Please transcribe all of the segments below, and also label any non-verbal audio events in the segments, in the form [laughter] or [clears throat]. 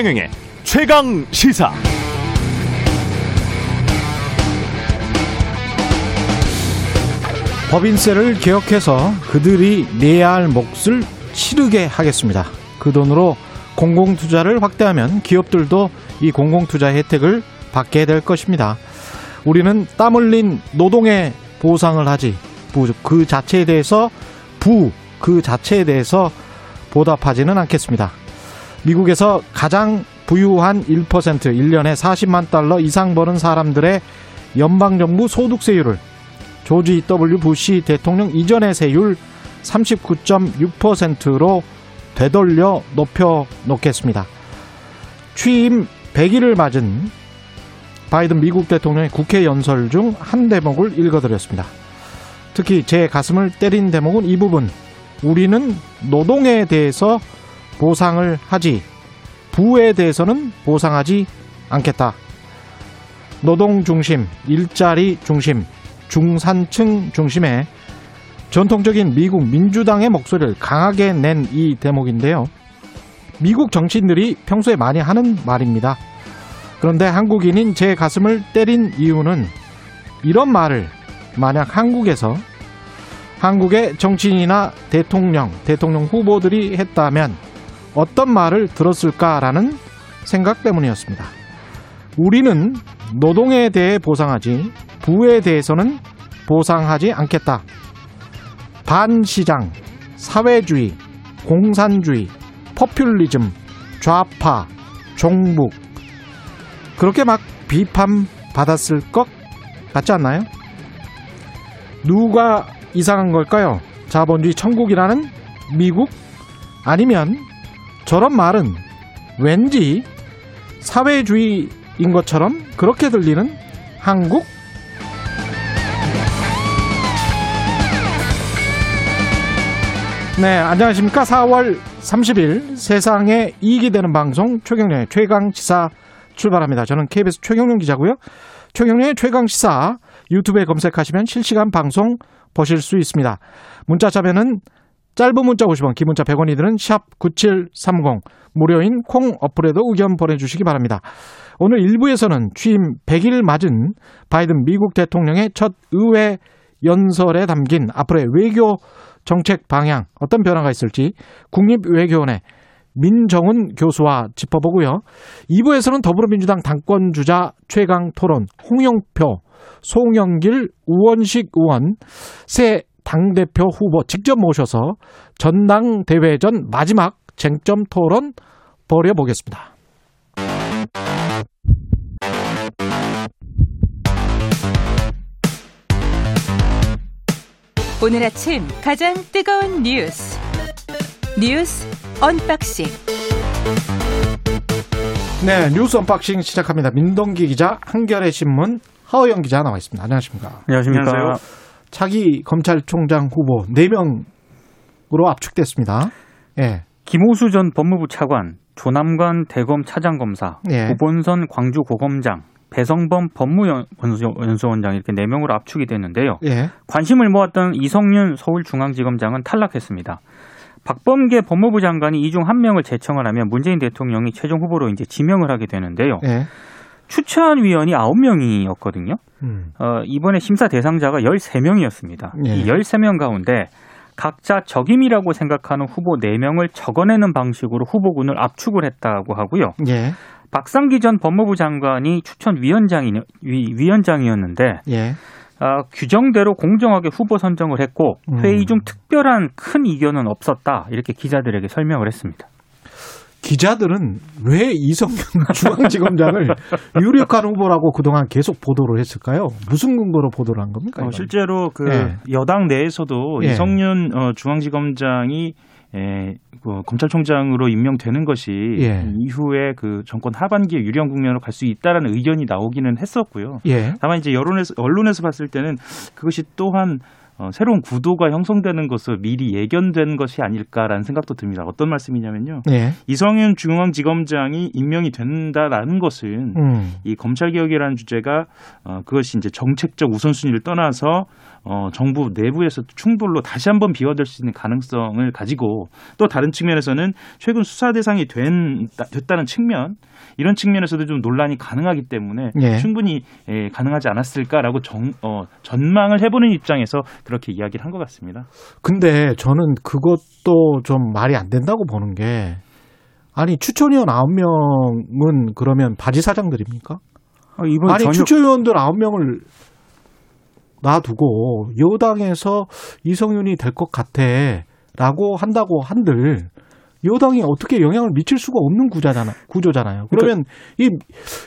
최경영의 최강 시사. 법인세를 개혁해서 그들이 내야 할 몫을 치르게 하겠습니다. 그 돈으로 공공투자를 확대하면 기업들도 이 공공투자 혜택을 받게 될 것입니다. 우리는 땀 흘린 노동에 보상을 하지 그 자체에 대해서 부 그 자체에 대해서 보답하지는 않겠습니다. 미국에서 가장 부유한 1% 1년에 40만 달러 이상 버는 사람들의 연방정부 소득세율을 조지 W 부시 대통령 이전의 세율 39.6%로 되돌려 높여 놓겠습니다. 취임 100일을 맞은 바이든 미국 대통령의 국회 연설 중 한 대목을 읽어드렸습니다. 특히 제 가슴을 때린 대목은 이 부분. 우리는 노동에 대해서 보상을 하지 부에 대해서는 보상하지 않겠다. 노동 중심, 일자리 중심, 중산층 중심의 전통적인 미국 민주당의 목소리를 강하게 낸 이 대목인데요. 미국 정치인들이 평소에 많이 하는 말입니다. 그런데 한국인인 제 가슴을 때린 이유는 이런 말을 만약 한국에서 한국의 정치인이나 대통령, 대통령 후보들이 했다면 어떤 말을 들었을까라는 생각 때문이었습니다. 우리는 노동에 대해 보상하지 부에 대해서는 보상하지 않겠다. 반시장, 사회주의, 공산주의, 퍼퓰리즘, 좌파, 종북 그렇게 막 비판받았을 것 같지 않나요? 누가 이상한 걸까요? 자본주의 천국이라는 미국? 아니면 저런 말은 왠지 사회주의인 것처럼 그렇게 들리는 한국? 네, 안녕하십니까. 4월 30일 세상에 이익이 되는 방송 최경련의 최강시사 출발합니다. 저는 KBS 최경련 기자고요. 최경련의 최강시사 유튜브에 검색하시면 실시간 방송 보실 수 있습니다. 문자 자면은 짧은 문자 50원, 긴 문자 100원이 드는 샵 9730 무료인 콩 어플에도 의견 보내주시기 바랍니다. 오늘 1부에서는 취임 100일 맞은 바이든 미국 대통령의 첫 의회 연설에 담긴 앞으로의 외교 정책 방향 어떤 변화가 있을지 국립외교원의 민정훈 교수와 짚어보고요. 2부에서는 더불어민주당 당권 주자 최강 토론 홍영표 송영길, 우원식 의원 새 당대표 후보 직접 모셔서 전당대회 전 마지막 쟁점 토론 벌여보겠습니다. 오늘 아침 가장 뜨거운 뉴스 뉴스 언박싱 네 뉴스 언박싱 시작합니다. 민동기 기자 한겨레 신문 하어영 기자 나와 있습니다. 안녕하십니까? 안녕하십니까? 안녕하세요. 차기 검찰총장 후보 4명으로 압축됐습니다. 예. 김오수 전 법무부 차관, 조남관 대검 차장검사, 예. 구본선 광주고검장, 배성범 법무연수원장 이렇게 4명으로 압축이 됐는데요. 예. 관심을 모았던 이성윤 서울중앙지검장은 탈락했습니다. 박범계 법무부 장관이 이 중 한 명을 제청을 하면 문재인 대통령이 최종 후보로 이제 지명을 하게 되는데요. 예. 추천위원이 9명이었거든요. 음. 어, 이번에 심사 대상자가 13명이었습니다. 예. 이 13명 가운데 각자 적임이라고 생각하는 후보 4명을 적어내는 방식으로 후보군을 압축을 했다고 하고요. 예. 박상기 전 법무부 장관이 추천위원장이 위원장이었는데 예. 어, 규정대로 공정하게 후보 선정을 했고 음. 회의 중 특별한 큰 이견은 없었다 이렇게 기자들에게 설명을 했습니다. 기자들은 왜 이성균 [laughs] 중앙지검장을 유력한 후보라고 그동안 계속 보도를 했을까요? 무슨 근거로 보도를 한 겁니까? 어, 실제로 그 예. 여당 내에서도 예. 이성윤 어, 중앙지검장이 에, 그 검찰총장으로 임명되는 것이 예. 이후에 그 정권 하반기에 유리한 국면으로 갈 수 있다라는 의견이 나오기는 했었고요. 예. 다만 이제 여론에서 언론에서 봤을 때는 그것이 또한 어, 새로운 구도가 형성되는 것을 미리 예견된 것이 아닐까라는 생각도 듭니다. 어떤 말씀이냐면요. 네. 이성윤 중앙지검장이 임명이 된다라는 것은 음. 이 검찰 개혁이라는 주제가 어, 그것이 이제 정책적 우선순위를 떠나서 어, 정부 내부에서 충돌로 다시 한번 비화될 수 있는 가능성을 가지고 또 다른 측면에서는 최근 수사 대상이 된, 됐다는 측면 이런 측면에서도 좀 논란이 가능하기 때문에 예. 충분히 예, 가능하지 않았을까라고 정, 어, 전망을 해보는 입장에서 그렇게 이야기를 한 것 같습니다. 근데 저는 그것도 좀 말이 안 된다고 보는 게 아니 추천위원 9명은 그러면 바지 사장들입니까? 아, 이번 아니 전혀... 추천위원들 9명을 놔두고 여당에서 이성윤이 될 것 같아라고 한다고 한들 여당이 어떻게 영향을 미칠 수가 없는 구조잖아, 구조잖아요. 그러면 그러니까,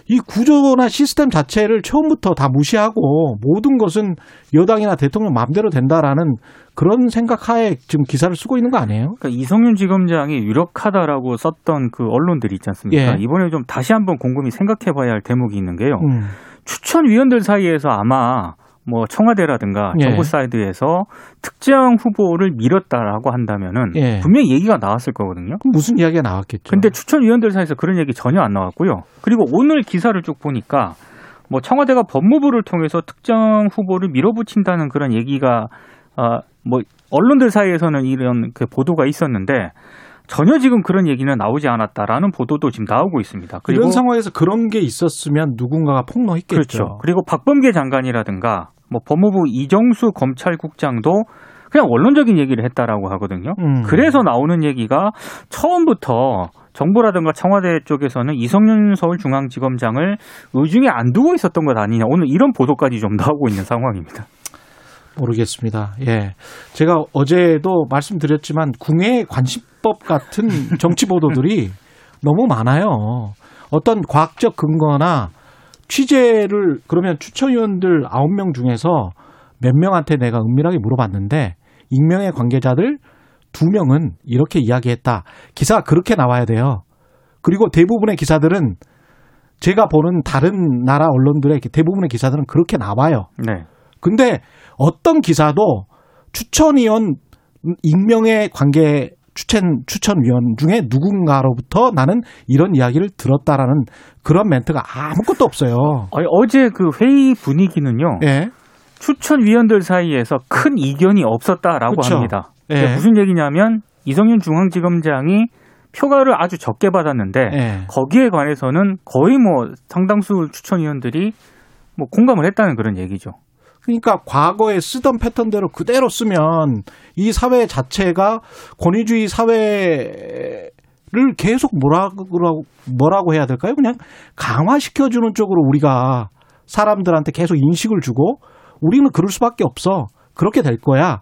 이, 이 구조나 시스템 자체를 처음부터 다 무시하고 모든 것은 여당이나 대통령 마음대로 된다라는 그런 생각하에 지금 기사를 쓰고 있는 거 아니에요? 그러니까 이성윤 지검장이 유력하다라고 썼던 그 언론들이 있지 않습니까? 예. 이번에 좀 다시 한번 곰곰이 생각해 봐야 할 대목이 있는 게요. 음. 추천위원들 사이에서 아마 뭐 청와대라든가 예. 정부 사이드에서 특정 후보를 밀었다라고 한다면은 예. 분명히 얘기가 나왔을 거거든요. 무슨 이야기가 나왔겠죠. 근데 추천위원들 사이에서 그런 얘기 전혀 안 나왔고요. 그리고 오늘 기사를 쭉 보니까 뭐 청와대가 법무부를 통해서 특정 후보를 밀어붙인다는 그런 얘기가 아뭐 언론들 사이에서는 이런 그 보도가 있었는데 전혀 지금 그런 얘기는 나오지 않았다라는 보도도 지금 나오고 있습니다. 그리고 이런 상황에서 그런 게 있었으면 누군가가 폭로했겠죠. 그렇죠. 그리고 박범계 장관이라든가 뭐 법무부 이정수 검찰국장도 그냥 원론적인 얘기를 했다라고 하거든요. 음. 그래서 나오는 얘기가 처음부터 정부라든가 청와대 쪽에서는 이성윤 서울중앙지검장을 의중에 안 두고 있었던 것 아니냐. 오늘 이런 보도까지 좀 나오고 있는 상황입니다. 모르겠습니다. 예. 제가 어제도 말씀드렸지만 궁예 관심법 같은 [laughs] 정치 보도들이 너무 많아요. 어떤 과학적 근거나 취재를 그러면 추천위원들 9명 중에서 몇 명한테 내가 은밀하게 물어봤는데 익명의 관계자들 2명은 이렇게 이야기했다. 기사가 그렇게 나와야 돼요. 그리고 대부분의 기사들은 제가 보는 다른 나라 언론들의 대부분의 기사들은 그렇게 나와요. 네. 근데 어떤 기사도 추천위원 익명의 관계 추천 추천위원 중에 누군가로부터 나는 이런 이야기를 들었다라는 그런 멘트가 아무것도 없어요. 아니, 어제 그 회의 분위기는요. 네. 추천위원들 사이에서 큰 이견이 없었다라고 그렇죠. 합니다. 네. 무슨 얘기냐면 이성윤 중앙지검장이 표가를 아주 적게 받았는데 네. 거기에 관해서는 거의 뭐 상당수 추천위원들이 뭐 공감을 했다는 그런 얘기죠. 그러니까 과거에 쓰던 패턴대로 그대로 쓰면 이 사회 자체가 권위주의 사회 를 계속 뭐라고 뭐라고 해야 될까요? 그냥 강화시켜 주는 쪽으로 우리가 사람들한테 계속 인식을 주고 우리는 그럴 수밖에 없어 그렇게 될 거야.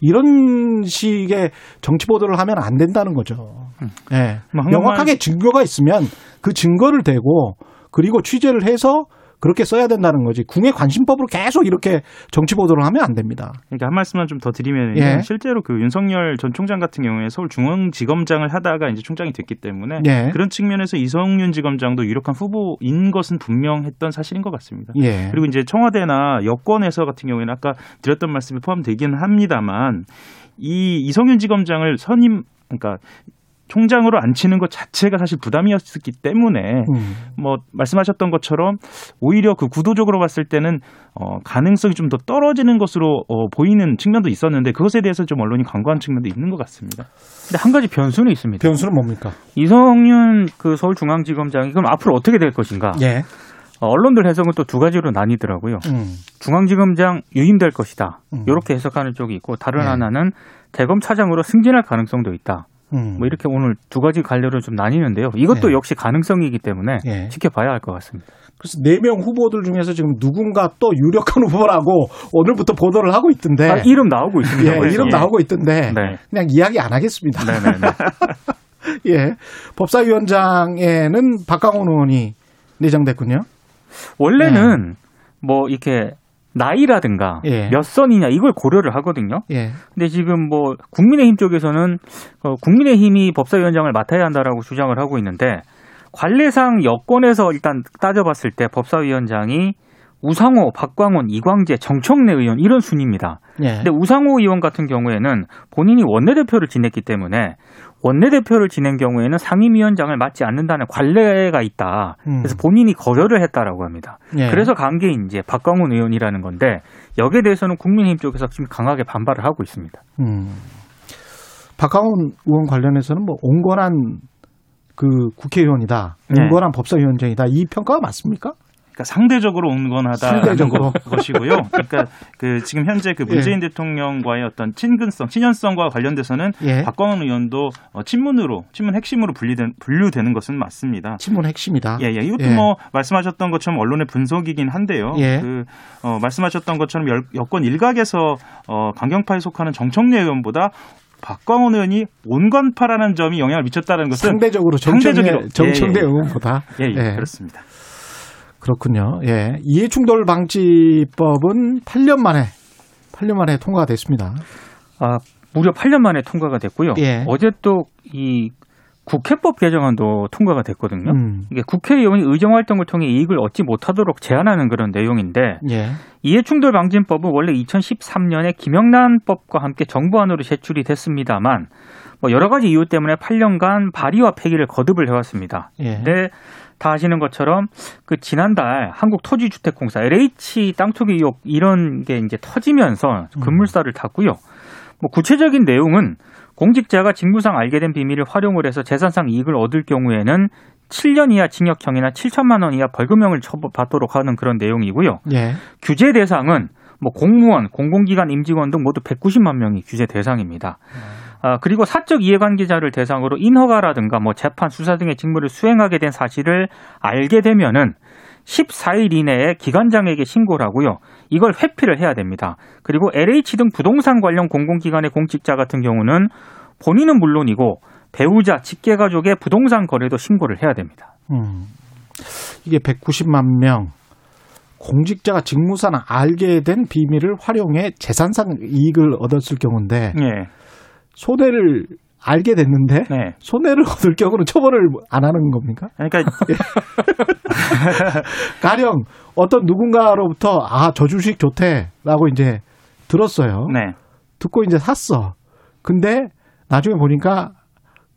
이런 식의 정치 보도를 하면 안 된다는 거죠. 예. 네. 뭐 명확하게 증거가 있으면 그 증거를 대고 그리고 취재를 해서 그렇게 써야 된다는 거지. 궁예 관심법으로 계속 이렇게 정치 보도를 하면 안 됩니다. 그러니까 한 말씀만 좀 더 드리면 예. 실제로 그 윤석열 전 총장 같은 경우에 서울중앙지검장을 하다가 이제 총장이 됐기 때문에 예. 그런 측면에서 이성윤 지검장도 유력한 후보인 것은 분명했던 사실인 것 같습니다. 예. 그리고 이제 청와대나 여권에서 같은 경우에는 아까 드렸던 말씀이 포함되기는 합니다만 이 이성윤 지검장을 선임 그러니까 총장으로 앉히는 것 자체가 사실 부담이었기 때문에 음. 뭐 말씀하셨던 것처럼 오히려 그 구도적으로 봤을 때는 어 가능성이 좀 더 떨어지는 것으로 어 보이는 측면도 있었는데 그것에 대해서 좀 언론이 간과한 측면도 있는 것 같습니다. 근데 한 가지 변수는 있습니다. 변수는 뭡니까? 이성윤 그 서울중앙지검장이 그럼 앞으로 어떻게 될 것인가? 예. 어, 언론들 해석은 또 두 가지로 나뉘더라고요. 음. 중앙지검장 유임될 것이다. 음. 이렇게 해석하는 쪽이 있고 다른 네. 하나는 대검 차장으로 승진할 가능성도 있다. 음. 뭐 이렇게 오늘 두 가지 관료로 좀 나뉘는데요. 이것도 네. 역시 가능성이기 때문에 네. 지켜봐야 할 것 같습니다. 그래서 네 명 후보들 중에서 지금 누군가 또 유력한 후보라고 오늘부터 보도를 하고 있던데 아, 이름 나오고 있습니다. 예, 이름 나오고 있던데 네. 그냥 이야기 안 하겠습니다. 네, 네, 네. [laughs] 예, 법사위원장에는 박강원 의원이 내정됐군요. 원래는 뭐 이렇게 나이라든가 예. 몇 선이냐 이걸 고려를 하거든요. 예. 근데 지금 뭐 국민의힘 쪽에서는 어, 국민의힘이 법사위원장을 맡아야 한다라고 주장을 하고 있는데 관례상 여권에서 일단 따져봤을 때 법사위원장이 우상호, 박광원, 이광재, 정청래 의원 이런 순입니다. 예. 근데 우상호 의원 같은 경우에는 본인이 원내대표를 지냈기 때문에 원내대표를 지낸 경우에는 상임위원장을 맡지 않는다는 관례가 있다. 음. 그래서 본인이 거절을 했다라고 합니다. 예. 그래서 간게 이제 박광훈 의원이라는 건데 여기에 대해서는 국민의힘 쪽에서 지금 강하게 반발을 하고 있습니다. 음. 박광훈 의원 관련해서는 뭐 온건한 그 국회의원이다, 네. 온건한 법사위원장이다 이 평가가 맞습니까? 그러니까 상대적으로 온건하다는 것이고요. 그러니까 그 지금 현재 그 문재인 예. 대통령과의 어떤 친근성, 친연성과 관련돼서는 예. 박광원 의원도 어, 친문으로 친문 핵심으로 분리된 분류되는 것은 맞습니다. 친문 핵심이다. 예, 예. 이것도 예. 뭐 말씀하셨던 것처럼 언론의 분석이긴 한데요. 예. 그 어, 말씀하셨던 것처럼 여권 일각에서 어, 강경파에 속하는 정청래 의원보다 박광원 의원이 온건파라는 점이 영향을 미쳤다는 것은 상대적으로 정청래, 정청래 예, 예. 의원보다 예, 예, 그렇습니다. 그렇군요. 예. 이해충돌 방지법은 8년 만에 8년 만에 통과가 됐습니다. 아, 무려 8년 만에 통과가 됐고요. 예. 어제 또 이 국회법 개정안도 통과가 됐거든요. 음. 이게 국회의원이 의정 활동을 통해 이익을 얻지 못하도록 제한하는 그런 내용인데 예. 이해충돌 방지법은 원래 2013년에 김영란법과 함께 정부안으로 제출이 됐습니다만 뭐 여러 가지 이유 때문에 8년간 발의와 폐기를 거듭을 해왔습니다. 예. 근데 다 아시는 것처럼 그 지난달 한국토지주택공사 LH 땅 투기 의혹 이런 게 이제 터지면서 급물살을 탔고요. 뭐 구체적인 내용은 공직자가 직무상 알게 된 비밀을 활용을 해서 재산상 이익을 얻을 경우에는 7년 이하 징역형이나 7천만 원 이하 벌금형을 처벌받도록 하는 그런 내용이고요. 예. 규제 대상은 뭐 공무원, 공공기관 임직원 등 모두 190만 명이 규제 대상입니다. 음. 아, 그리고 사적 이해관계자를 대상으로 인허가라든가 뭐 재판 수사 등의 직무를 수행하게 된 사실을 알게 되면은 14일 이내에 기관장에게 신고를 하고요. 이걸 회피를 해야 됩니다. 그리고 LH 등 부동산 관련 공공기관의 공직자 같은 경우는 본인은 물론이고 배우자, 직계가족의 부동산 거래도 신고를 해야 됩니다. 음, 이게 190만 명 공직자가 직무상 알게 된 비밀을 활용해 재산상 이익을 얻었을 경우인데 예. 손해를 알게 됐는데 네. 손해를 얻을 경우는 처벌을 안 하는 겁니까? 그러니까 [laughs] 가령 어떤 누군가로부터 아 저 주식 좋대라고 이제 들었어요. 네. 듣고 이제 샀어. 근데 나중에 보니까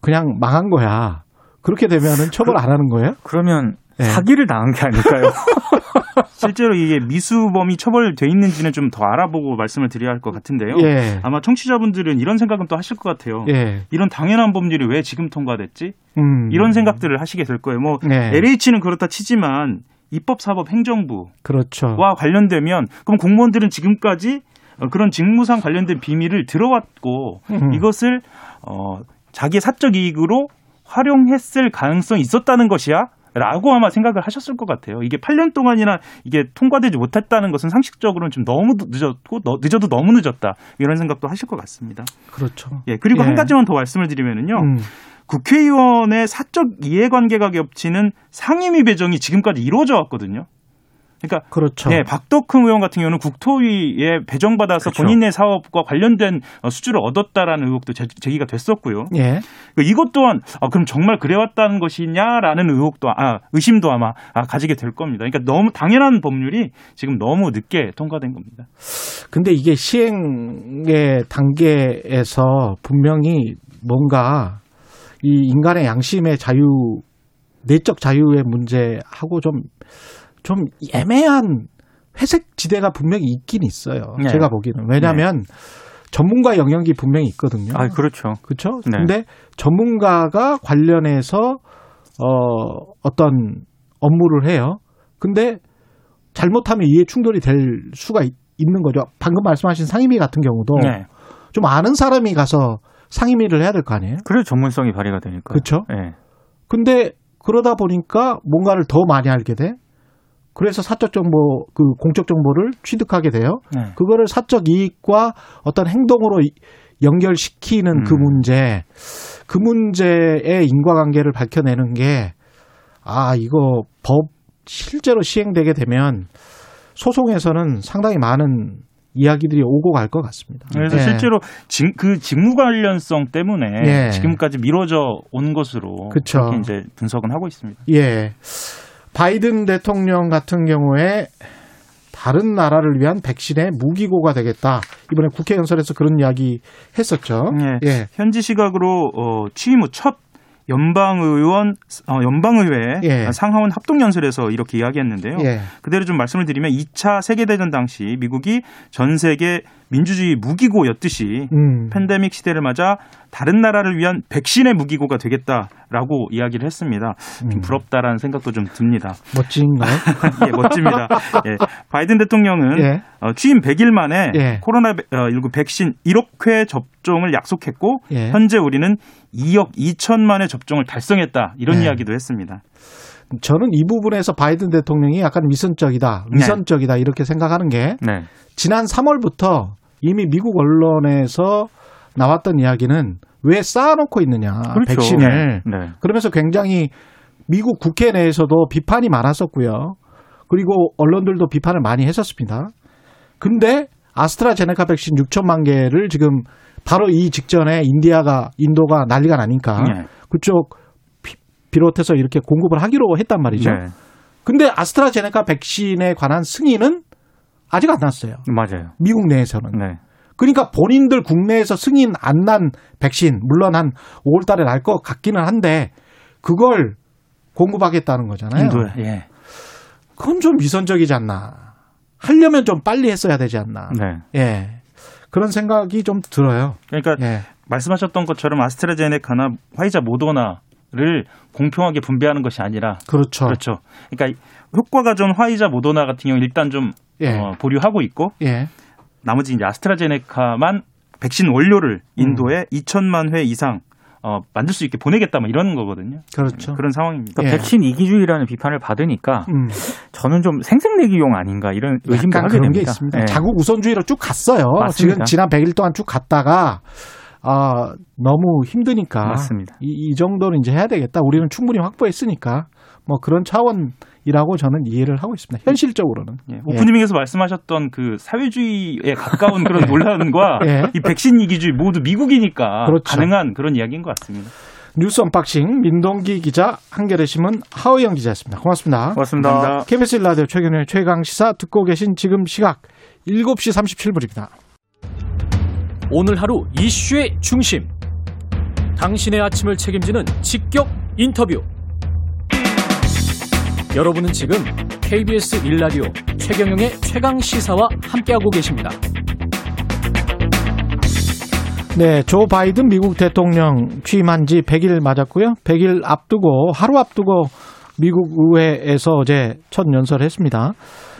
그냥 망한 거야. 그렇게 되면은 처벌 안 하는 거예요? 그러면 네. 사기를 당한 게 아닐까요? [laughs] 실제로 이게 미수범이 처벌돼 있는지는 좀 더 알아보고 말씀을 드려야 할 것 같은데요. 예. 아마 청취자분들은 이런 생각은 또 하실 것 같아요. 예. 이런 당연한 법률이 왜 지금 통과됐지? 음. 이런 생각들을 하시게 될 거예요. 뭐 네. LH는 그렇다 치지만 입법 사법 행정부와 그렇죠. 관련되면 그럼 공무원들은 지금까지 그런 직무상 관련된 비밀을 들어왔고 음. 이것을 어 자기의 사적 이익으로 활용했을 가능성이 있었다는 것이야. 라고 아마 생각을 하셨을 것 같아요. 이게 8년 동안이나 이게 통과되지 못했다는 것은 상식적으로는 좀 너무 늦었고 늦어도 너무 늦었다 이런 생각도 하실 것 같습니다. 그렇죠. 예 그리고 예. 한 가지만 더 말씀을 드리면은요. 음. 국회의원의 사적 이해관계가 겹치는 상임위 배정이 지금까지 이루어져 왔거든요. 그러니까 그렇죠. 네, 박덕흠 의원 같은 경우는 국토위에 배정받아서 그렇죠. 본인의 사업과 관련된 어, 수주를 얻었다라는 의혹도 제, 기가 됐었고요. 예. 그러니까 이것 또한 아, 그럼 정말 그래왔다는 것이냐라는 의혹도 아, 의심도 아마 아, 가지게 될 겁니다. 그러니까 너무 당연한 법률이 지금 너무 늦게 통과된 겁니다. 근데 이게 시행의 단계에서 분명히 뭔가 이 인간의 양심의 자유 내적 자유의 문제하고 좀 좀 애매한 회색 지대가 분명히 있긴 있어요. 네. 제가 보기에는. 왜냐하면 네. 전문가 영역이 분명히 있거든요. 아, 그렇죠. 그렇죠. 네. 근데 전문가가 관련해서 어 어떤 업무를 해요. 근데 잘못하면 이해 충돌이 될 수가 있, 는 거죠. 방금 말씀하신 상임위 같은 경우도 네. 좀 아는 사람이 가서 상임위를 해야 될 거 아니에요? 그래 전문성이 발휘가 되니까. 그렇죠. 네. 근데 그러다 보니까 뭔가를 더 많이 알게 돼. 그래서 사적 정보, 그 공적 정보를 취득하게 돼요. 네. 그거를 사적 이익과 어떤 행동으로 연결시키는 그 음. 그 문제, 그 문제의 인과관계를 밝혀내는 게, 아, 이거 법 실제로 시행되게 되면 소송에서는 상당히 많은 이야기들이 오고 갈 것 같습니다. 그래서 예. 실제로 직, 그 직무 관련성 때문에 예. 지금까지 미뤄져 온 것으로. 그렇게 이제 분석은 하고 있습니다. 예. 바이든 대통령 같은 경우에 다른 나라를 위한 백신의 무기고가 되겠다. 이번에 국회 연설에서 그런 이야기 했었죠. 예. 예. 현지 시각으로 어, 취임 후 첫 연방의원 어, 연방의회 예. 상하원 합동 연설에서 이렇게 이야기했는데요. 예. 그대로 좀 말씀을 드리면 2차 세계 대전 당시 미국이 전 세계 민주주의 무기고였듯이 음. 팬데믹 시대를 맞아 다른 나라를 위한 백신의 무기고가 되겠다라고 이야기를 했습니다. 좀 음. 부럽다라는 생각도 좀 듭니다. 멋진가요? [laughs] 예, 멋집니다. 예, 바이든 대통령은 예. 어, 취임 100일 만에 예. 코로나19 백신 1억 회 접종을 약속했고 예. 현재 우리는 2억 2천만의 접종을 달성했다 이런 예. 이야기도 했습니다. 저는 이 부분에서 바이든 대통령이 약간 위선적이다, 네. 위선적이다 이렇게 생각하는 게 네. 지난 3월부터 이미 미국 언론에서 나왔던 이야기는 왜 쌓아놓고 있느냐 그렇죠. 백신을 네. 네. 그러면서 굉장히 미국 국회 내에서도 비판이 많았었고요. 그리고 언론들도 비판을 많이 했었습니다. 근데 아스트라제네카 백신 6천만 개를 지금 바로 이 직전에 인디아가 인도가 난리가 나니까 네. 그쪽 비롯해서 이렇게 공급을 하기로 했단 말이죠. 네. 근데 아스트라제네카 백신에 관한 승인은 아직 안 났어요. 맞아요. 미국 내에서는. 네. 그러니까 본인들 국내에서 승인 안 난 백신 물론 한 5월 달에 날 것 같기는 한데 그걸 공급하겠다는 거잖아요. 인도에. 예. 그건 좀 위선적이지 않나. 하려면 좀 빨리 했어야 되지 않나. 네. 예. 그런 생각이 좀 들어요. 그러니까 예. 말씀하셨던 것처럼 아스트라제네카나 화이자 모더나를 공평하게 분배하는 것이 아니라 그렇죠. 그렇죠. 그러니까 효과가 좀 화이자 모더나 같은 경우 일단 좀 예. 어, 보류하고 있고 예. 나머지 이제 아스트라제네카만 백신 원료를 인도에 음. 2천만 회 이상 어, 만들 수 있게 보내겠다 뭐 이런 거거든요. 그렇죠. 그런 상황입니다. 그러니까 예. 백신 이기주의라는 비판을 받으니까 음. 저는 좀 생색내기용 아닌가 이런 의심도 하게 그런 됩니다. 게 있습니다. 예. 자국 우선주의로 쭉 갔어요. 맞습니다. 지금 지난 100일 동안 쭉 갔다가 아, 너무 힘드니까 맞습니다. 이, 이 정도는 이제 해야 되겠다. 우리는 충분히 확보했으니까 뭐 그런 차원이라고 저는 이해를 하고 있습니다. 현실적으로는. 예, 오프닝에서 예. 말씀하셨던 그 사회주의에 가까운 [laughs] 그런 논란과 예. 이 백신 이기주의 모두 미국이니까 그렇죠. 가능한 그런 이야기인 것 같습니다. 뉴스 언박싱 민동기 기자 한겨레 신문 하어영 기자였습니다. 고맙습니다. 고맙습니다. 감사합니다. KBS 라디오 최경영의 최강 시사 듣고 계신 지금 시각 7시 37분입니다. 오늘 하루 이슈의 중심. 당신의 아침을 책임지는 직격 인터뷰. 여러분은 지금 KBS 일라디오 최경영의 최강 시사와 함께하고 계십니다. 네, 조 바이든 미국 대통령 취임한 지 100일 맞았고요. 100일 앞두고 하루 앞두고 미국 의회에서 어제 첫 연설을 했습니다.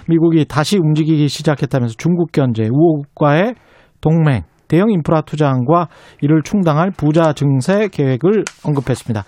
미국이 다시 움직이기 시작했다면서 중국 견제, 우호국과의 동맹, 대형 인프라 투자안과 이를 충당할 부자 증세 계획을 언급했습니다.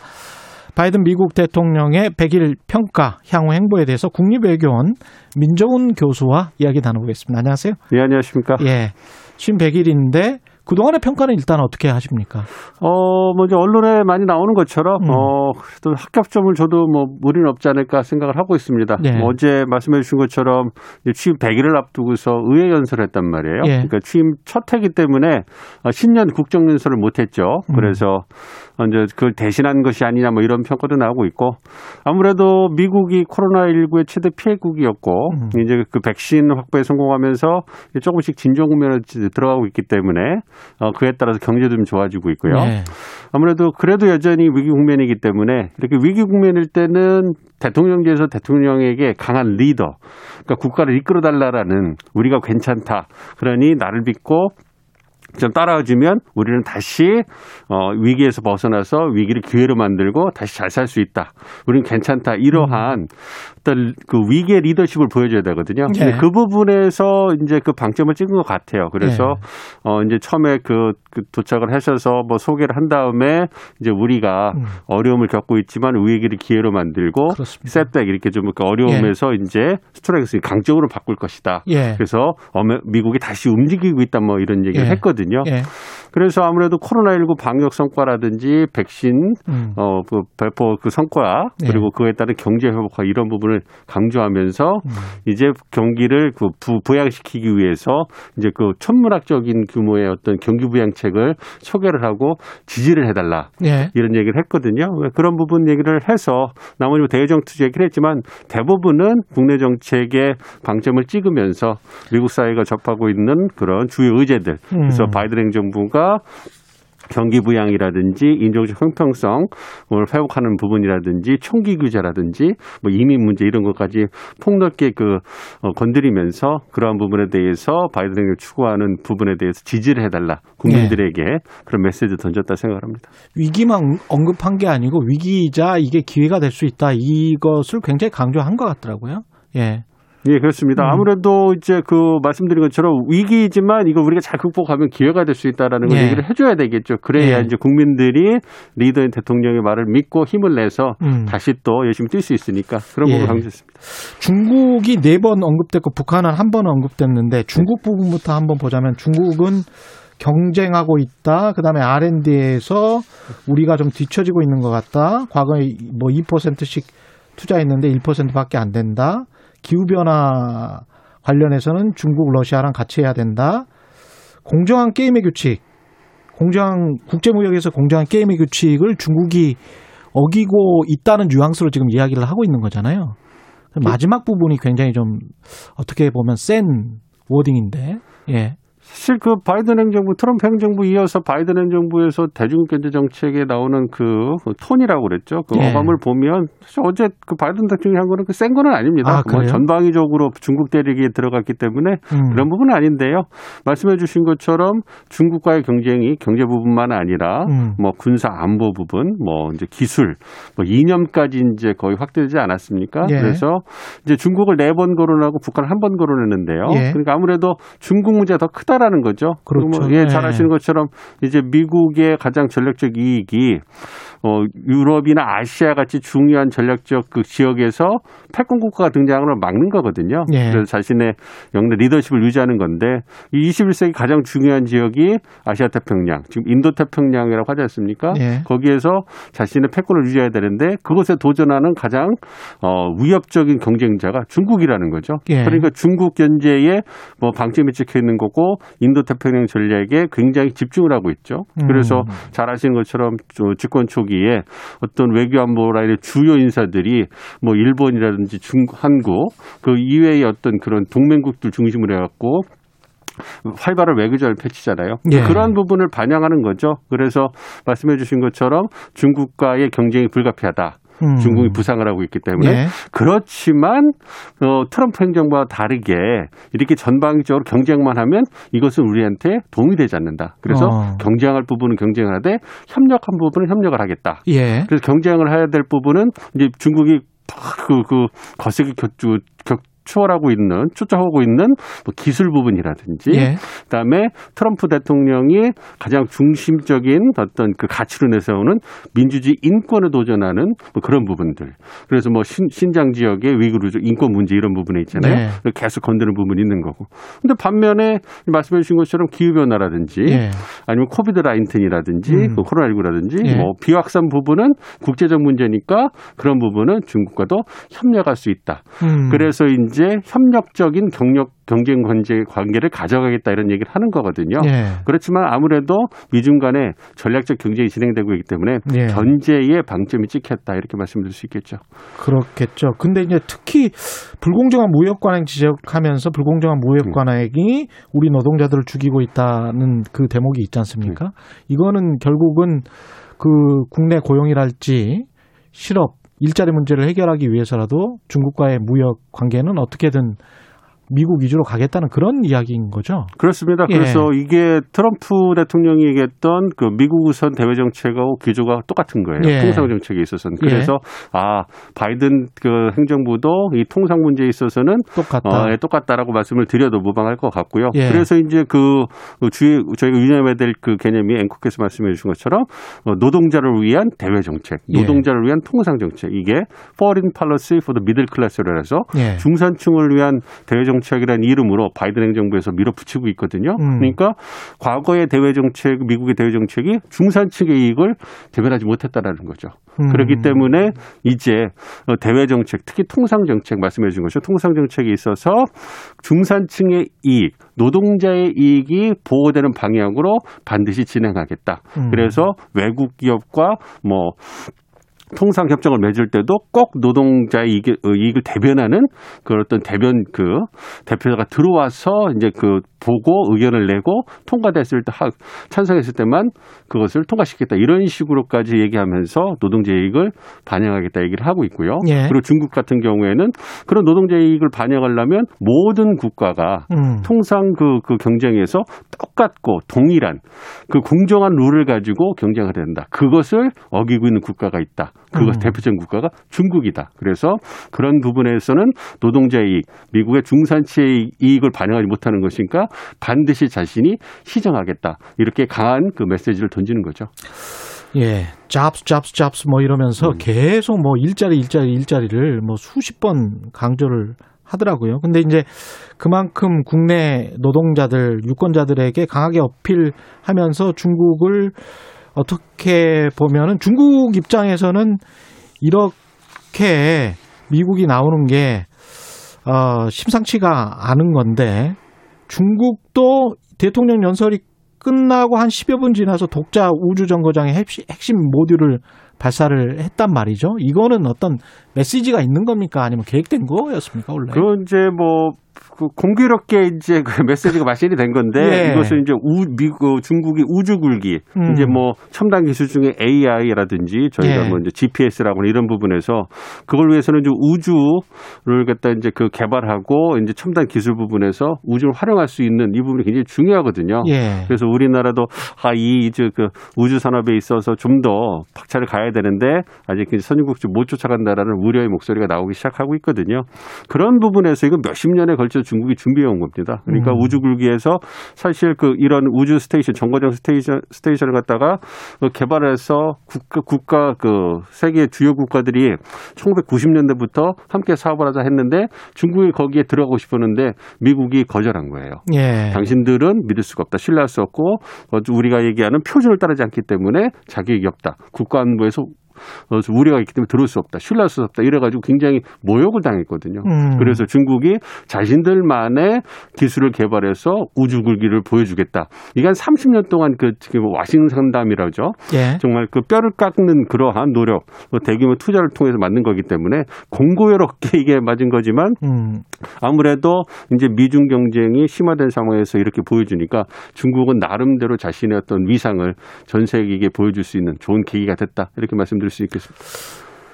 바이든 미국 대통령의 100일 평가 향후 행보에 대해서 국립외교원 민정훈 교수와 이야기 나눠보겠습니다. 안녕하세요. 예, 안녕하십니까. 예. 쉰 100일인데 그동안의 평가는 일단 어떻게 하십니까? 어, 먼저 언론에 많이 나오는 것처럼, 음. 어, 그래도 합격점을 줘도 뭐 무리는 없지 않을까 생각을 하고 있습니다. 네. 뭐 어제 말씀해 주신 것처럼 취임 100일을 앞두고서 의회 연설을 했단 말이에요. 예. 그러니까 취임 첫 해기 때문에 신년 국정 연설을 못 했죠. 음. 그래서 이제 그걸 대신한 것이 아니냐 뭐 이런 평가도 나오고 있고 아무래도 미국이 코로나19의 최대 피해국이었고 음. 이제 그 백신 확보에 성공하면서 조금씩 진정 국면에 들어가고 있기 때문에 어, 그에 따라서 경제도 좀 좋아지고 있고요. 네. 아무래도 그래도 여전히 위기 국면이기 때문에 이렇게 위기 국면일 때는 대통령제에서 대통령에게 강한 리더, 그러니까 국가를 이끌어 달라라는 우리가 괜찮다. 그러니 나를 믿고 좀 따라와주면 우리는 다시 어, 위기에서 벗어나서 위기를 기회로 만들고 다시 잘 살 수 있다. 우리는 괜찮다. 이러한 어떤 그 위기의 리더십을 보여줘야 되거든요. 네. 근데 그 부분에서 이제 그 방점을 찍은 것 같아요. 그래서 네. 어 이제 처음에 그, 그, 도착을 하셔서 뭐 소개를 한 다음에 이제 우리가 음. 어려움을 겪고 있지만 위기를 기회로 만들고 셋백 이렇게 좀그 어려움에서 예. 이제 스트라이크 강적으로 바꿀 것이다. 예. 그래서 미국이 다시 움직이고 있다 뭐 이런 얘기를 예. 했거든요. 예. 그래서 아무래도 코로나19 방역 성과라든지 백신 음. 어, 그 배포 그 성과 네. 그리고 그에 따른 경제 회복화 이런 부분을 강조하면서 음. 이제 경기를 그 부, 부양시키기 위해서 이제 그 천문학적인 규모의 어떤 경기 부양책을 소개를 하고 지지를 해달라 네. 이런 얘기를 했거든요. 그런 부분 얘기를 해서 나머지 뭐 대외정 투자 얘기를 했지만 대부분은 국내 정책의 방점을 찍으면서 미국 사회가 접하고 있는 그런 주요 의제들 그래서 음. 바이든 행정부가 경기 부양이라든지 인종적 형평성 을 회복하는 부분이라든지 총기 규제라든지 뭐 이민 문제 이런 것까지 폭넓게 그 어, 건드리면서 그러한 부분에 대해서 바이든을 추구하는 부분에 대해서 지지를 해달라 국민들에게 네. 그런 메시지를 던졌다 생각합니다. 위기만 언급한 게 아니고 위기이자 이게 기회가 될 수 있다 이것을 굉장히 강조한 것 같더라고요. 예. 예, 그렇습니다. 음. 아무래도 이제 그 말씀드린 것처럼 위기이지만 이거 우리가 잘 극복하면 기회가 될 수 있다라는 걸 예. 얘기를 해줘야 되겠죠. 그래야 예. 이제 국민들이 리더인 대통령의 말을 믿고 힘을 내서 음. 다시 또 열심히 뛸 수 있으니까 그런 부분을 예. 강조했습니다. 중국이 네 번 언급됐고 북한은 한 번 언급됐는데 중국 부분부터 한번 보자면 중국은 경쟁하고 있다. 그다음에 R&D에서 우리가 좀 뒤처지고 있는 것 같다. 과거에 뭐 2%씩 투자했는데 1%밖에 안 된다. 기후변화 관련해서는 중국, 러시아랑 같이 해야 된다. 공정한 게임의 규칙, 공정한 국제무역에서 공정한 게임의 규칙을 중국이 어기고 있다는 뉘앙스로 지금 이야기를 하고 있는 거잖아요. 마지막 부분이 굉장히 좀 어떻게 보면 센 워딩인데, 예. 사실 그 바이든 행정부, 트럼프 행정부 이어서 바이든 행정부에서 대중경제 정책에 나오는 그 톤이라고 그랬죠. 그 예. 어감을 보면 사실 어제 그 바이든 대통령이 한 거는 그 센 거는 아닙니다. 아, 뭐 전방위적으로 중국 대륙에 들어갔기 때문에 음. 그런 부분은 아닌데요. 말씀해 주신 것처럼 중국과의 경쟁이 경제 부분만 아니라 음. 뭐 군사 안보 부분, 뭐 이제 기술, 뭐 이념까지 이제 거의 확대되지 않았습니까? 예. 그래서 이제 중국을 네 번 거론하고 북한을 한 번 거론했는데요. 예. 그러니까 아무래도 중국 문제가 더 크다. 크다라는 거죠. 그렇죠. 뭐, 예, 잘 아시는 것처럼 이제 미국의 가장 전략적 이익이 어, 유럽이나 아시아 같이 중요한 전략적 그 지역에서 패권 국가가 등장을 막는 거거든요. 예. 그래서 자신의 영내 리더십을 유지하는 건데 이 21세기 가장 중요한 지역이 아시아 태평양, 지금 인도 태평양이라고 하지 않습니까? 예. 거기에서 자신의 패권을 유지해야 되는데 그것에 도전하는 가장 어, 위협적인 경쟁자가 중국이라는 거죠. 예. 그러니까 중국 견제에 뭐 방점이 찍혀 있는 거고 인도 태평양 전략에 굉장히 집중을 하고 있죠. 그래서 음. 잘 아시는 것처럼 집권 초기 에 어떤 외교 안보 라인의 주요 인사들이 뭐 일본이라든지 중 한국 그 이외의 어떤 그런 동맹국들 중심으로 해갖고 활발한 외교전을 펼치잖아요. 예. 그러한 부분을 반영하는 거죠. 그래서 말씀해 주신 것처럼 중국과의 경쟁이 불가피하다. 음. 중국이 부상을 하고 있기 때문에 예. 그렇지만 어, 트럼프 행정부와 다르게 이렇게 전방위적으로 경쟁만 하면 이것은 우리한테 도움이 되지 않는다. 그래서 어. 경쟁할 부분은 경쟁을 하되 협력한 부분은 협력을 하겠다. 예. 그래서 경쟁을 해야 될 부분은 이제 중국이 그, 그, 거세게 격주, 격, 추월하고 있는 추적하고 있는 뭐 기술 부분이라든지 예. 그다음에 트럼프 대통령이 가장 중심적인 어떤 그 가치로 내세우는 민주주의 인권에 도전하는 뭐 그런 부분들 그래서 뭐 신, 장 지역의 위구르 인권 문제 이런 부분에 있잖아요 네. 계속 건드는 부분이 있는 거고 근데 반면에 말씀해 주신 것처럼 기후 변화라든지 예. 아니면 코비드 라인튼이라든지 음. 그 코로나19라든지 예. 뭐 비확산 부분은 국제적 문제니까 그런 부분은 중국과도 협력할 수 있다 음. 그래서 이제 이제 협력적인 경력 경쟁 관계 관계를 가져가겠다 이런 얘기를 하는 거거든요. 예. 그렇지만 아무래도 미중 간에 전략적 경쟁이 진행되고 있기 때문에 예. 견제에 방점이 찍혔다 이렇게 말씀드릴 수 있겠죠. 그렇겠죠. 근데 이제 특히 불공정한 무역 관행 지적하면서 불공정한 무역 음. 관행이 우리 노동자들을 죽이고 있다는 그 대목이 있지 않습니까? 음. 이거는 결국은 그 국내 고용이랄지 실업 일자리 문제를 해결하기 위해서라도 중국과의 무역 관계는 어떻게든 미국 위주로 가겠다는 그런 이야기인 거죠. 그렇습니다. 예. 그래서 이게 트럼프 대통령이 얘기했던 그 미국 우선 대외 정책하고 기조가 똑같은 거예요. 예. 통상 정책에 있어서는. 그래서 예. 아 바이든 그 행정부도 이 통상 문제에 있어서는 똑같다. 어, 예, 똑같다라고 말씀을 드려도 무방할 것 같고요. 예. 그래서 이제 그 주의 저희가 유념해야 될 그 개념이 앵커께서 말씀해 주신 것처럼 어, 노동자를 위한 대외 정책, 예. 노동자를 위한 통상 정책 이게 Foreign Policy for the Middle Class로 해서 중산층을 위한 대외 정책 정책이라는 이름으로 바이든 행정부에서 밀어붙이고 있거든요. 음. 그러니까 과거의 대외 정책, 미국의 대외 정책이 중산층의 이익을 대변하지 못했다라는 거죠. 음. 그렇기 때문에 이제 대외 정책, 특히 통상 정책 말씀해 주신 것이 통상 정책에 있어서 중산층의 이익, 노동자의 이익이 보호되는 방향으로 반드시 진행하겠다. 음. 그래서 외국 기업과 뭐 통상 협정을 맺을 때도 꼭 노동자의 이익을, 이익을 대변하는 그 어떤 대변 그 대표자가 들어와서 이제 그 보고 의견을 내고 통과됐을 때 찬성했을 때만 그것을 통과시켰다 이런 식으로까지 얘기하면서 노동자 이익을 반영하겠다 얘기를 하고 있고요. 예. 그리고 중국 같은 경우에는 그런 노동자 이익을 반영하려면 모든 국가가 음. 통상 그, 그 경쟁에서 똑같고 동일한 그 공정한 룰을 가지고 경쟁을 해야 된다. 그것을 어기고 있는 국가가 있다. 그것 음. 대표적인 국가가 중국이다. 그래서 그런 부분에서는 노동자의 이익, 미국의 중산층의 이익을 반영하지 못하는 것이니까 반드시 자신이 시정하겠다. 이렇게 강한 그 메시지를 던지는 거죠. 예, 잡스, 잡스, 잡스 뭐 이러면서 음. 계속 뭐 일자리, 일자리, 일자리를 뭐 수십 번 강조를 하더라고요. 근데 이제 그만큼 국내 노동자들, 유권자들에게 강하게 어필하면서 중국을 어떻게 보면은 중국 입장에서는 이렇게 미국이 나오는 게 어, 심상치가 않은 건데 중국도 대통령 연설이 끝나고 한 10여 분 지나서 독자 우주정거장의 핵심 모듈을 발사를 했단 말이죠. 이거는 어떤 메시지가 있는 겁니까? 아니면 계획된 거였습니까, 원래? 그건 이제 뭐그 공교롭게 이제 그 [laughs] 메시지가 발신이 된 건데 예. 이것은 이제 우 미국 중국이 우주 굴기 음. 이제 뭐 첨단 기술 중에 AI라든지 저희가 예. 뭐 이제 GPS라고 이런 부분에서 그걸 위해서는 이제 우주를 갖다 이제 그 개발하고 이제 첨단 기술 부분에서 우주를 활용할 수 있는 이 부분이 굉장히 중요하거든요. 예. 그래서 우리나라도 아이 이제 그 우주 산업에 있어서 좀 더 박차를 가야 되는데 아직 선진국지 못 쫓아간다라는 우려의 목소리가 나오기 시작하고 있거든요. 그런 부분에서 이거 몇십 년에 걸쳐 중국이 준비해 온 겁니다. 그러니까 음. 우주 굴기에서 사실 그 이런 우주 station 정거장 station station을 갖다가 그 개발해서 국가 국가 그 세계 주요 국가들이 1990년대부터 함께 사업을 하자 했는데 중국이 거기에 들어가고 싶었는데 미국이 거절한 거예요. 예. 당신들은 믿을 수가 없다. 신뢰할 수 없고 우리가 얘기하는 표준을 따르지 않기 때문에 자격이 없다. 국가 안보에서 어, 우려가 있기 때문에 들어올 수 없다. 신뢰할 수 없다. 이래가지고 굉장히 모욕을 당했거든요. 음. 그래서 중국이 자신들만의 기술을 개발해서 우주 굴기를 보여주겠다. 이게 한 30년 동안 그 지금 와싱상담이라죠. 예. 정말 그 뼈를 깎는 그러한 노력, 뭐 대규모 투자를 통해서 만든 거기 때문에 공고여롭게 이게 맞은 거지만 음. 아무래도 이제 미중 경쟁이 심화된 상황에서 이렇게 보여주니까 중국은 나름대로 자신의 어떤 위상을 전 세계에게 보여줄 수 있는 좋은 계기가 됐다. 이렇게. 말씀드릴 수 있겠습니다.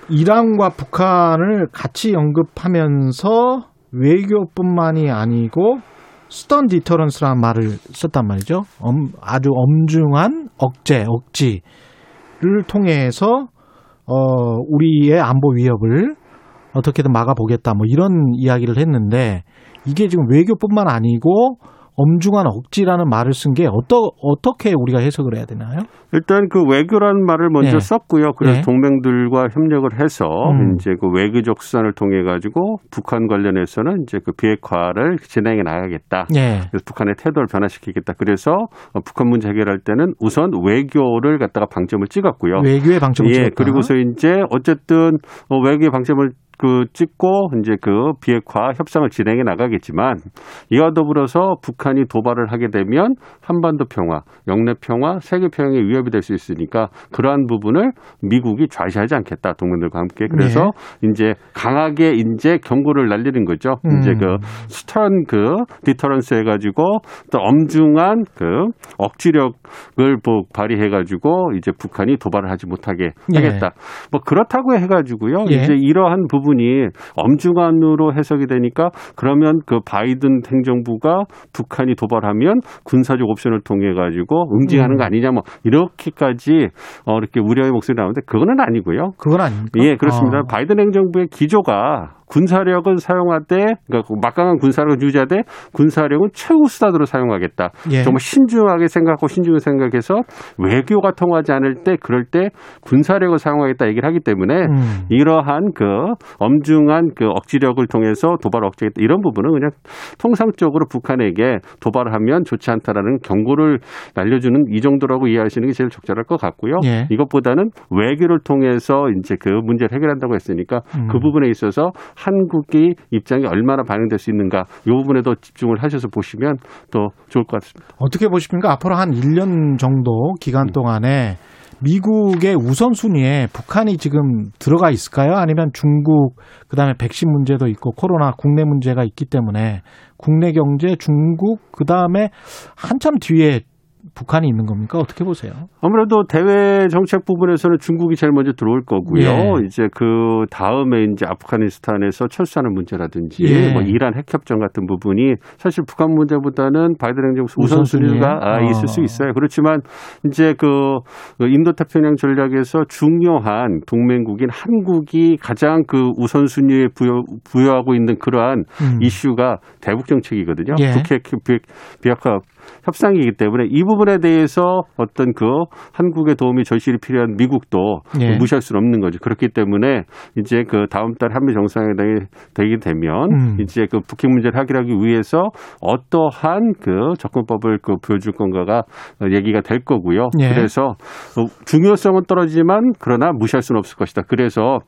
이란과 북한을 같이 언급하면서 외교뿐만이 아니고 스턴 디터런스라는 말을 썼단 말이죠. 엄, 아주 엄중한 억제, 억지를 통해서 어, 우리의 안보 위협을 어떻게든 막아보겠다. 뭐 이런 이야기를 했는데 이게 지금 외교뿐만 아니고 엄중한 억지라는 말을 쓴 게 어떠, 어떻게 우리가 해석을 해야 되나요? 일단 그 외교라는 말을 먼저 네. 썼고요. 그래서 네. 동맹들과 협력을 해서 음. 이제 그 외교적 수단을 통해 가지고 북한 관련해서는 이제 그 비핵화를 진행해 나가겠다. 네. 그래서 북한의 태도를 변화시키겠다. 그래서 북한 문제 해결할 때는 우선 외교를 갖다가 방점을 찍었고요. 외교의 방점을 예, 찍었다. 그리고서 이제 어쨌든 어, 외교의 방점을 그 찍고 이제 그 비핵화 협상을 진행해 나가겠지만 이와 더불어서 북한이 도발을 하게 되면 한반도 평화, 영내 평화, 세계 평화에 위협이 될 수 있으니까 그러한 부분을 미국이 좌시하지 않겠다 동맹들과 함께 그래서 네. 이제 강하게 이제 경고를 날리는 거죠. 음. 이제 그 stern 그 deterrence 해가지고 또 엄중한 그 억지력을 발휘해 가지고 이제 북한이 도발을 하지 못하게 예. 하겠다. 네. 뭐 그렇다고 해가지고요. 예. 이제 이러한 부분 부분이 엄중한으로 해석이 되니까 그러면 그 바이든 행정부가 북한이 도발하면 군사적 옵션을 통해 가지고 응징하는 거 음. 아니냐 뭐 이렇게까지 어 이렇게 우려의 목소리 나오는데 그거는 아니고요. 그건 아닙니까? 예, 그렇습니다. 아. 바이든 행정부의 기조가 군사력은 사용하되 그러니까 막강한 군사력을 유지하되 군사력은 최후 수단으로 사용하겠다. 예. 정말 신중하게 생각하고 신중하게 생각해서 외교가 통하지 않을 때 그럴 때 군사력을 사용하겠다 얘기를 하기 때문에 음. 이러한 그 엄중한 그 억지력을 통해서 도발을 억제하겠다 이런 부분은 그냥 통상적으로 북한에게 도발을 하면 좋지 않다라는 경고를 날려주는 이 정도라고 이해하시는 게 제일 적절할 것 같고요. 예. 이것보다는 외교를 통해서 이제 그 문제를 해결한다고 했으니까 음. 그 부분에 있어서 한국이 입장이 얼마나 반영될 수 있는가 이 부분에 더 집중을 하셔서 보시면 더 좋을 것 같습니다. 어떻게 보십니까? 앞으로 한 1년 정도 기간 음. 동안에 미국의 우선순위에 북한이 지금 들어가 있을까요? 아니면 중국, 그 다음에 백신 문제도 있고 코로나 국내 문제가 있기 때문에 국내 경제, 중국, 그 다음에 한참 뒤에 북한이 있는 겁니까? 어떻게 보세요? 아무래도 대외 정책 부분에서는 중국이 제일 먼저 들어올 거고요. 예. 이제 그 다음에 이제 아프가니스탄에서 철수하는 문제라든지 예. 뭐 이란 핵협정 같은 부분이 사실 북한 문제보다는 바이든 행정부 우선순위가 아, 있을 수 있어요. 그렇지만 이제 그 인도 태평양 전략에서 중요한 동맹국인 한국이 가장 그 우선순위에 부여, 부여하고 있는 그러한 음. 이슈가 대북 정책이거든요. 예. 북핵 비핵화 협상이기 때문에 이 부분에 대해서 어떤 그 한국의 도움이 절실히 필요한 미국도 예. 무시할 수는 없는 거죠. 그렇기 때문에 이제 그 다음 달 한미 정상회담이 되게 되면 음. 이제 그 북핵 문제를 해결하기 위해서 어떠한 그 접근법을 그 보여줄 건가가 얘기가 될 거고요. 예. 그래서 중요성은 떨어지지만 그러나 무시할 수는 없을 것이다. 그래서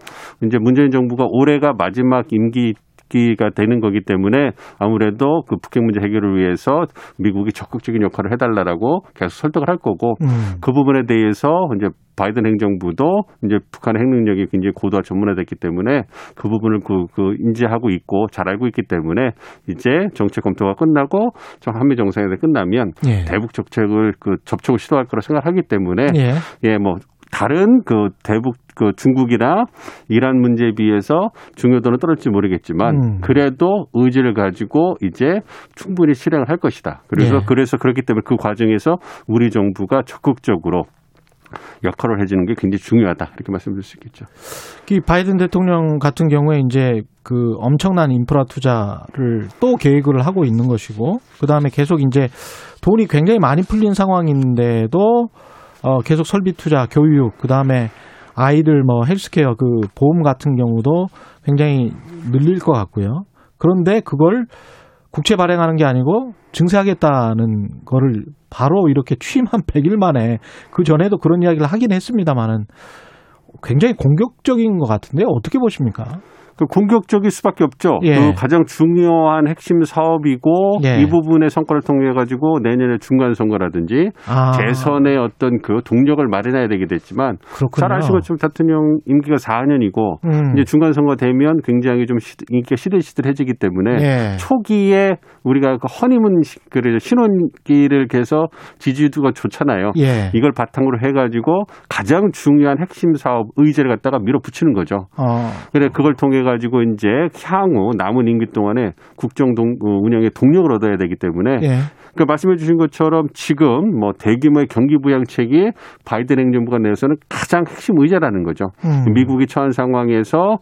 이제 문재인 정부가 올해가 마지막 임기 기가 되는 거기 때문에 아무래도 그 북핵 문제 해결을 위해서 미국이 적극적인 역할을 해달라라고 계속 설득을 할 거고 음. 그 부분에 대해서 이제 바이든 행정부도 이제 북한의 핵 능력이 굉장히 고도화 전문화됐기 때문에 그 부분을 그, 그 인지하고 있고 잘 알고 있기 때문에 이제 정책 검토가 끝나고 한미 정상회담이 끝나면 예. 대북 정책을 그 접촉을 시도할 거라 생각하기 때문에 예, 예 뭐 다른 그 대북 그 중국이나 이란 문제에 비해서 중요도는 떨어질지 모르겠지만 음. 그래도 의지를 가지고 이제 충분히 실행을 할 것이다. 그래서 네. 그래서 그렇기 때문에 그 과정에서 우리 정부가 적극적으로 역할을 해주는 게 굉장히 중요하다 이렇게 말씀드릴 수 있겠죠. 이 바이든 대통령 같은 경우에 이제 그 엄청난 인프라 투자를 또 계획을 하고 있는 것이고 그 다음에 계속 이제 돈이 굉장히 많이 풀린 상황인데도 어, 계속 설비 투자, 교육, 그 다음에 아이들 뭐 헬스케어 그 보험 같은 경우도 굉장히 늘릴 것 같고요. 그런데 그걸 국채 발행하는 게 아니고 증세하겠다는 거를 바로 이렇게 취임한 [laughs] 100일 만에 그 전에도 그런 이야기를 하긴 했습니다만은 굉장히 공격적인 것 같은데 어떻게 보십니까? 그 공격적일 수밖에 없죠. 예. 그 가장 중요한 핵심 사업이고 예. 이 부분의 성과를 통해 가지고 내년에 중간 선거라든지 아. 재선의 어떤 그 동력을 마련해야 되게 됐지만 그렇군요. 잘 아시고 좀 대통령 임기가 4년이고 음. 이제 중간 선거 되면 굉장히 좀 인기가 시들시들해지기 때문에 예. 초기에 우리가 그 허니문 그래 신혼기를 계속 지지도가 좋잖아요. 예. 이걸 바탕으로 해가지고 가장 중요한 핵심 사업 의제를 갖다가 밀어붙이는 거죠. 어. 그래 그걸 통해 가지고 이제 향후 남은 임기 동안에 국정 동, 어, 운영의 동력을 얻어야 되기 때문에 예. 그 말씀해 주신 것처럼 지금 뭐 대규모의 경기 부양책이 바이든 행정부가 내서는 가장 핵심 의제라는 거죠. 음. 미국이 처한 상황에서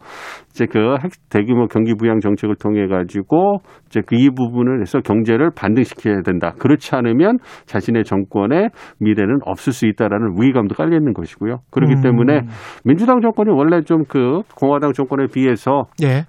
이제 그 대규모 경기 부양 정책을 통해 가지고 이제 그 이 부분을 해서 경제를 반등시켜야 된다. 그렇지 않으면 자신의 정권의 미래는 없을 수 있다라는 위기감도 깔려 있는 것이고요. 그렇기 음. 때문에 민주당 정권이 원래 좀 그 공화당 정권에 비해서 예.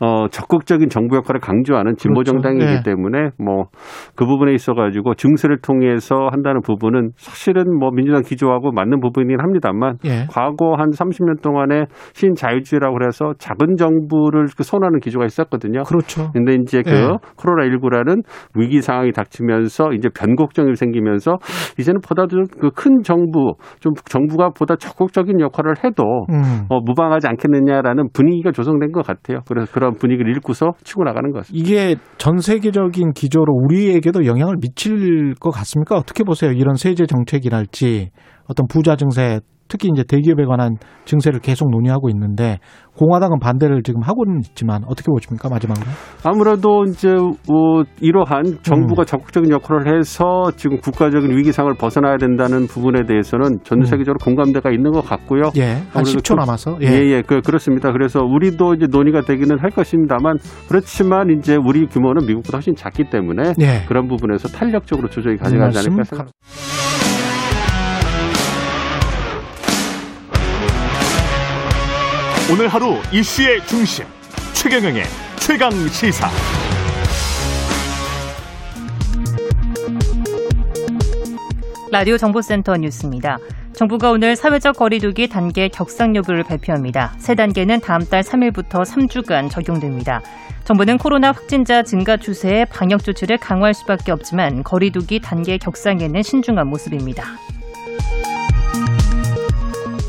어, 적극적인 정부 역할을 강조하는 진보 그렇죠. 정당이기 네. 때문에 뭐 그 부분에 있어 가지고 증세를 통해서 한다는 부분은 사실은 뭐 민주당 기조하고 맞는 부분이긴 합니다만 예. 과거 한 30년 동안에 신자유주의라고 그래서 작은 정부를 그 선호하는 기조가 있었거든요. 그렇죠. 근데 이제 그 예. 코로나 19라는 위기 상황이 닥치면서 이제 변곡점이 생기면서 이제는 보다도 그큰 정부 좀 정부가 보다 적극적인 역할을 해도 음. 어, 무방하지 않겠느냐라는 분위기가 조성된 것 같아요. 그래서 그런 분위기를 읽고서 치고 나가는 것. 이게 전 세계적인 기조로 우리에게도 영향을 미칠 것 같습니까? 어떻게 보세요? 이런 세제 정책이랄지 어떤 부자 증세 특히 이제 대기업에 관한 증세를 계속 논의하고 있는데 공화당은 반대를 지금 하고는 있지만 어떻게 보십니까 마지막으로? 아무래도 이제 어, 이러한 정부가 음. 적극적인 역할을 해서 지금 국가적인 위기상을 벗어나야 된다는 부분에 대해서는 전 음. 세계적으로 음. 공감대가 있는 것 같고요. 예, 한 10초 남아서 예, 예, 예 그, 그렇습니다. 그래서 우리도 이제 논의가 되기는 할 것입니다만 그렇지만 이제 우리 규모는 미국보다 훨씬 작기 때문에 예. 그런 부분에서 탄력적으로 조정이 가능하지 않을까 생각합니다. 오늘 하루 이슈의 중심 최경영의 최강 시사. 라디오 정보센터 뉴스입니다. 정부가 오늘 사회적 거리두기 단계 격상 여부를 발표합니다. 세 단계는 다음 달 3일부터 3주간 적용됩니다. 정부는 코로나 확진자 증가 추세에 방역 조치를 강화할 수밖에 없지만 거리두기 단계 격상에는 신중한 모습입니다.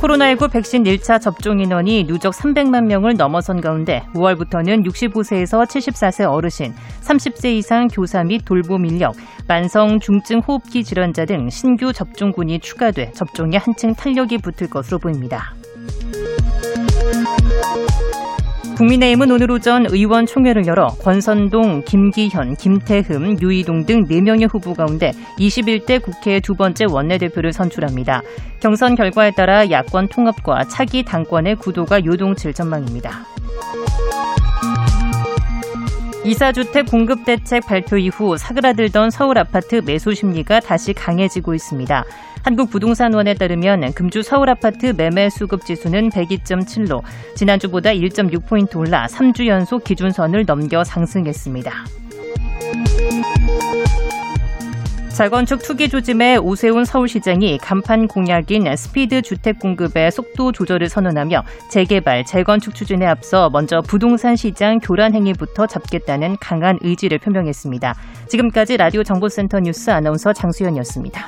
코로나19 백신 1차 접종 인원이 누적 300만 명을 넘어선 가운데 5월부터는 65세에서 74세 어르신, 30세 이상 교사 및 돌봄 인력, 만성 중증 호흡기 질환자 등 신규 접종군이 추가돼 접종에 한층 탄력이 붙을 것으로 보입니다. 국민의힘은 오늘 오전 의원총회를 열어 권선동, 김기현, 김태흠, 유이동 등 4명의 후보 가운데 21대 국회 두 번째 원내대표를 선출합니다. 경선 결과에 따라 야권 통합과 차기 당권의 구도가 요동칠 전망입니다. 이사주택 공급 대책 발표 이후 사그라들던 서울 아파트 매수 심리가 다시 강해지고 있습니다. 한국부동산원에 따르면 금주 서울 아파트 매매 수급 지수는 102.7로 지난주보다 1.6포인트 올라 3주 연속 기준선을 넘겨 상승했습니다. 자건축 투기 조짐에 오세훈 서울시장이 간판 공약인 스피드 주택 공급의 속도 조절을 선언하며 재개발, 재건축 추진에 앞서 먼저 부동산 시장 교란 행위부터 잡겠다는 강한 의지를 표명했습니다. 지금까지 라디오 정보센터 뉴스 아나운서 장수현이었습니다.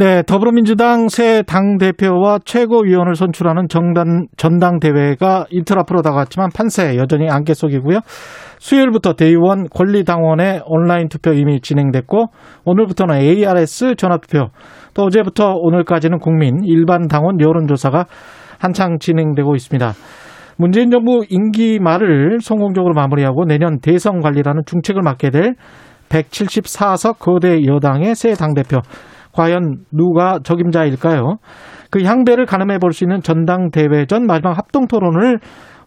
네, 더불어민주당 새 당 대표와 최고위원을 선출하는 정당, 전당대회가 이틀 앞으로 다가왔지만 판세 여전히 안개 속이고요. 수요일부터 대의원 권리당원의 온라인 투표 이미 진행됐고 오늘부터는 ARS 전화투표 또 어제부터 오늘까지는 국민 일반 당원 여론조사가 한창 진행되고 있습니다. 문재인 정부 임기 말을 성공적으로 마무리하고 내년 대선 관리라는 중책을 맡게 될 174석 거대 여당의 새 당대표 과연 누가 적임자일까요? 그 향배를 가늠해 볼 수 있는 전당대회 전 마지막 합동 토론을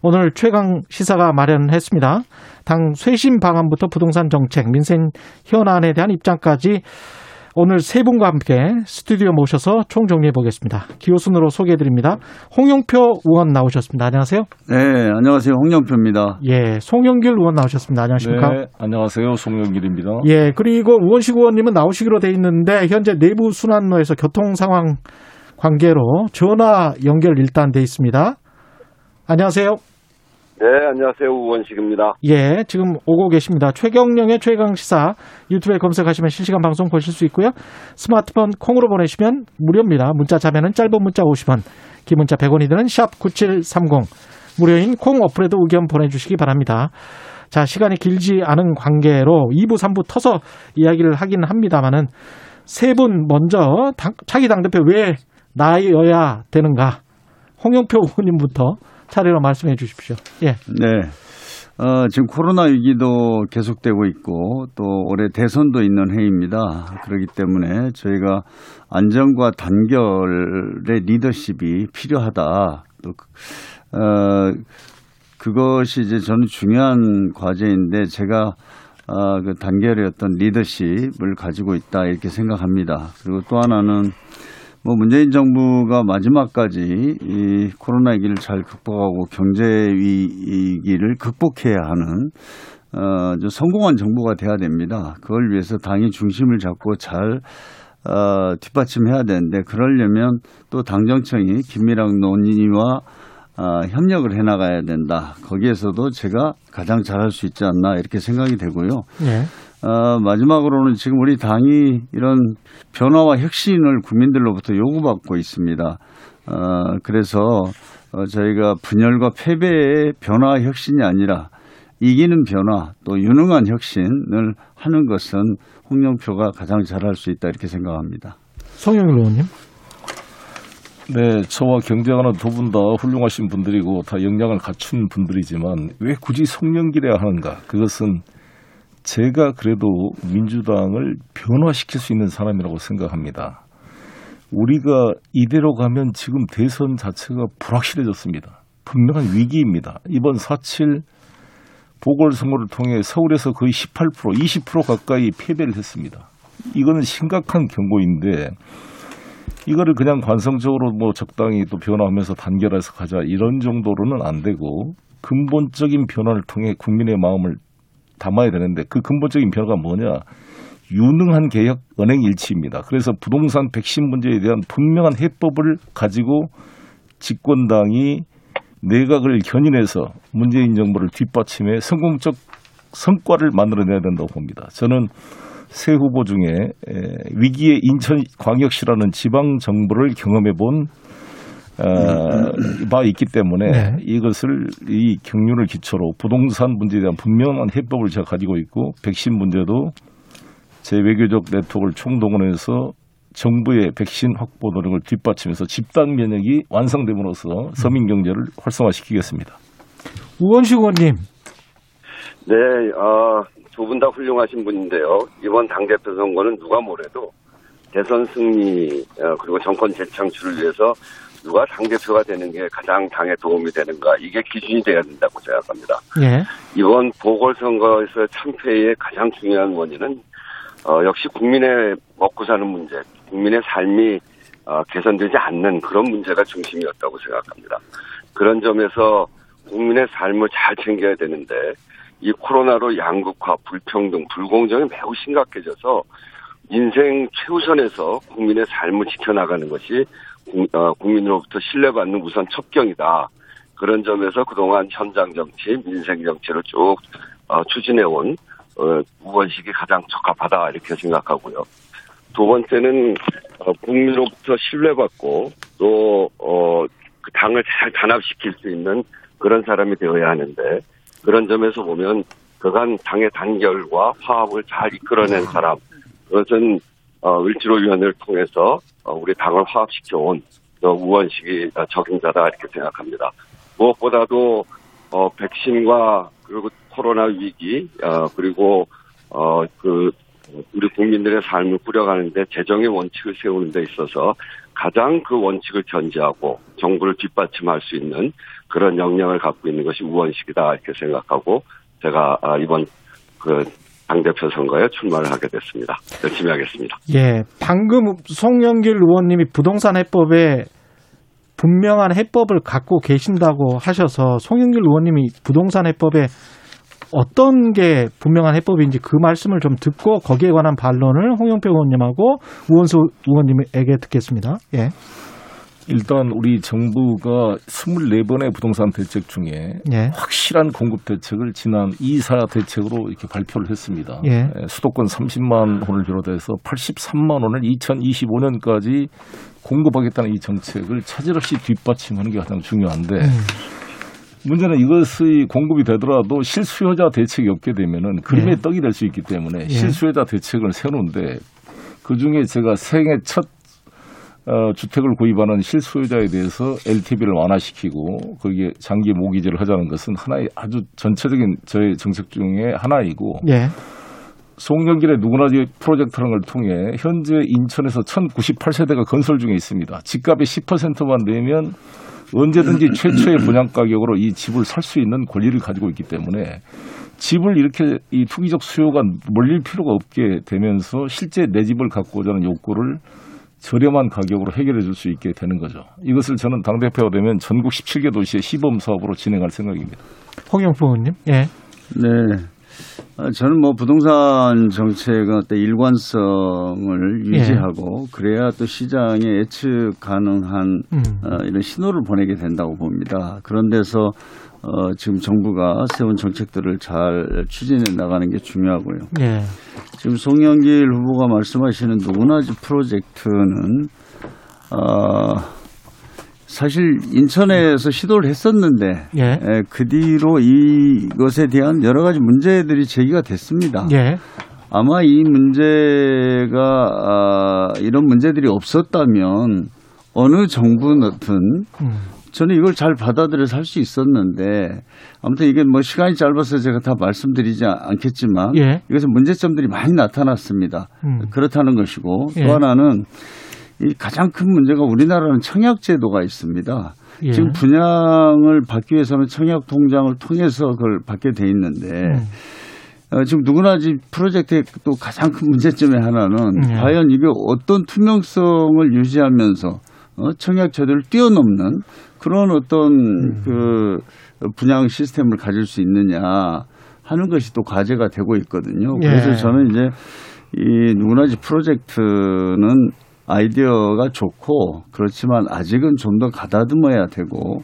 오늘 최강 시사가 마련했습니다. 당 쇄신 방안부터 부동산 정책, 민생 현안에 대한 입장까지 오늘 세 분과 함께 스튜디오 모셔서 총 정리해 보겠습니다. 기호순으로 소개해 드립니다. 홍영표 의원 나오셨습니다. 안녕하세요. 네, 안녕하세요. 홍영표입니다. 예, 송영길 의원 나오셨습니다. 안녕하십니까? 네, 안녕하세요. 송영길입니다. 예, 그리고 우원식 의원님은 나오시기로 돼 있는데 현재 내부 순환로에서 교통 상황 관계로 전화 연결 일단 돼 있습니다. 안녕하세요. 네, 안녕하세요. 우원식입니다. 예, 지금 오고 계십니다. 최경령의 최강시사 유튜브에 검색하시면 실시간 방송 보실 수 있고요. 스마트폰 콩으로 보내시면 무료입니다. 문자 자면은 짧은 문자 50원, 긴 문자 100원이 드는 샵 9730. 무료인 콩 어플에도 의견 보내주시기 바랍니다. 자, 시간이 길지 않은 관계로 2부, 3부 터서 이야기를 하긴 합니다만은 세 분 먼저 당, 차기 당대표 왜 나여야 되는가? 홍영표 의원님부터 차례로 말씀해 주십시오. 예. 네. 어, 지금 코로나 위기도 계속되고 있고 또 올해 대선도 있는 해입니다. 그렇기 때문에 저희가 안정과 단결의 리더십이 필요하다. 또 어, 그것이 이제 저는 중요한 과제인데 제가 어, 그 단결의 어떤 리더십을 가지고 있다 이렇게 생각합니다. 그리고 또 하나는 뭐 문재인 정부가 마지막까지 이 코로나 위기를 잘 극복하고 경제 위기를 극복해야 하는 어, 좀 성공한 정부가 돼야 됩니다. 그걸 위해서 당이 중심을 잡고 잘 어, 뒷받침해야 되는데 그러려면 또 당 정청이 긴밀한 논의와 어, 협력을 해나가야 된다. 거기에서도 제가 가장 잘할 수 있지 않나 이렇게 생각이 되고요. 네. 어, 마지막으로는 지금 우리 당이 이런 변화와 혁신을 국민들로부터 요구받고 있습니다. 어, 그래서 어, 저희가 분열과 패배의 변화 혁신이 아니라 이기는 변화 또 유능한 혁신을 하는 것은 홍영표가 가장 잘할 수 있다 이렇게 생각합니다. 성영 의원님. 네, 저와 경쟁하는 두 분 다 훌륭하신 분들이고 다 역량을 갖춘 분들이지만 왜 굳이 송영길이야 하는가? 그것은 제가 그래도 민주당을 변화시킬 수 있는 사람이라고 생각합니다. 우리가 이대로 가면 지금 대선 자체가 불확실해졌습니다. 분명한 위기입니다. 이번 4.7 보궐선거를 통해 서울에서 거의 18% 20% 가까이 패배를 했습니다. 이거는 심각한 경고인데 이거를 그냥 관성적으로 뭐 적당히 또 변화하면서 단결해서 가자 이런 정도로는 안 되고 근본적인 변화를 통해 국민의 마음을 담아야 되는데 그 근본적인 변화가 뭐냐? 유능한 개혁 은행 일치입니다. 그래서 부동산 백신 문제에 대한 분명한 해법을 가지고 집권당이 내각을 견인해서 문재인 정부를 뒷받침해 성공적 성과를 만들어내야 된다고 봅니다. 저는 새 후보 중에 위기의 인천광역시라는 지방 정부를 경험해 본 어, 바 있기 때문에 네. 이것을 이 경륜을 기초로 부동산 문제에 대한 분명한 해법을 제가 가지고 있고 백신 문제도 제 외교적 네트워크를 총동원해서 정부의 백신 확보 노력을 뒷받침해서 집단 면역이 완성됨으로써 서민 경제를 활성화시키겠습니다. 우원식 의원님. 네, 어, 두분 다 훌륭하신 분인데요. 이번 당대표 선거는 누가 뭐래도 대선 승리 어, 그리고 정권 재창출을 위해서 누가 당대표가 되는 게 가장 당에 도움이 되는가 이게 기준이 돼야 된다고 생각합니다. 예. 이번 보궐선거에서 참패의 가장 중요한 원인은 어, 역시 국민의 먹고 사는 문제, 국민의 삶이 어, 개선되지 않는 그런 문제가 중심이었다고 생각합니다. 그런 점에서 국민의 삶을 잘 챙겨야 되는데 이 코로나로 양극화, 불평등, 불공정이 매우 심각해져서 인생 최우선에서 국민의 삶을 지켜나가는 것이 어, 국민으로부터 신뢰받는 우선 첩경이다. 그런 점에서 그동안 현장 정치, 민생 정치를 쭉 어, 추진해온 어, 우원식이 가장 적합하다 이렇게 생각하고요. 두 번째는 국민으로부터 신뢰받고 또그 당을 잘 단합시킬 수 있는 그런 사람이 되어야 하는데 그런 점에서 보면 그간 당의 단결과 화합을 잘 이끌어낸 사람 그것은 어, 을지로위원회를 통해서 어, 우리 당을 화합시켜온 우원식이 적임자다 이렇게 생각합니다. 무엇보다도 어, 백신과 그리고 코로나 위기 어, 그리고 어, 그 우리 국민들의 삶을 꾸려가는데 재정의 원칙을 세우는 데 있어서 가장 그 원칙을 견지하고 정부를 뒷받침할 수 있는 그런 역량을 갖고 있는 것이 우원식이다 이렇게 생각하고 제가 아, 이번 그 당대표 선거에 출마를 하게 됐습니다. 열심히 하겠습니다. 예, 방금 송영길 의원님이 부동산 해법에 분명한 해법을 갖고 계신다고 하셔서 송영길 의원님이 부동산 해법에 어떤 게 분명한 해법인지 그 말씀을 좀 듣고 거기에 관한 반론을 홍영표 의원님하고 우원수 의원님에게 듣겠습니다. 예. 일단 우리 정부가 24번의 부동산 대책 중에 예. 확실한 공급 대책을 지난 이사 대책으로 이렇게 발표를 했습니다. 예. 예 수도권 30만 원을 비롯해서 83만 원을 2025년까지 공급하겠다는 이 정책을 차질 없이 뒷받침하는 게 가장 중요한데 음. 문제는 이것이 공급이 되더라도 실수요자 대책이 없게 되면은 그림의 예. 떡이 될 수 있기 때문에 예. 실수요자 대책을 세우는데 그 중에 제가 생애 첫 어, 주택을 구입하는 실소유자에 대해서 LTV를 완화시키고 거기에 장기 모기지를 하자는 것은 하나의 아주 전체적인 저의 정책 중에 하나이고 예. 송영길의 누구나 프로젝트라는 걸 통해 현재 인천에서 1098세대가 건설 중에 있습니다. 집값의 10%만 내면 언제든지 최초의 분양 가격으로 이 집을 살 수 있는 권리를 가지고 있기 때문에 집을 이렇게 이 투기적 수요가 몰릴 필요가 없게 되면서 실제 내 집을 갖고자 하는 욕구를 저렴한 가격으로 해결해 줄 수 있게 되는 거죠. 이것을 저는 당대표가 되면 전국 17개 도시의 시범 사업으로 진행할 생각입니다. 홍영표 의원님. 예. 네. 어, 저는 뭐 부동산 정책은 어떤 일관성을 네. 유지하고 그래야 또 시장에 예측 가능한 음. 어, 이런 신호를 보내게 된다고 봅니다. 그런 데서 어, 지금 정부가 세운 정책들을 잘 추진해 나가는 게 중요하고요. 네. 지금 송영길 후보가 말씀하시는 누구나지 프로젝트는 어, 사실 인천에서 시도를 했었는데 예. 에, 그 뒤로 이것에 대한 여러 가지 문제들이 제기가 됐습니다. 예. 아마 이 문제가 아, 이런 문제들이 없었다면 어느 정부든 음. 저는 이걸 잘 받아들여서 할 수 있었는데 아무튼 이게 뭐 시간이 짧아서 제가 다 말씀드리지 않겠지만 예. 이것은 문제점들이 많이 나타났습니다. 음. 그렇다는 것이고 예. 또 하나는 이 가장 큰 문제가 우리나라는 청약 제도가 있습니다. 예. 지금 분양을 받기 위해서는 청약 통장을 통해서 그걸 받게 돼 있는데 음. 어, 지금 누구나 집 프로젝트의 또 가장 큰 문제점의 하나는 예. 과연 이게 어떤 투명성을 유지하면서 어, 청약 제도를 뛰어넘는 그런 어떤 음. 그 분양 시스템을 가질 수 있느냐 하는 것이 또 과제가 되고 있거든요. 그래서 예. 저는 이제 이 누구나 집 프로젝트는 아이디어가 좋고 그렇지만 아직은 좀 더 가다듬어야 되고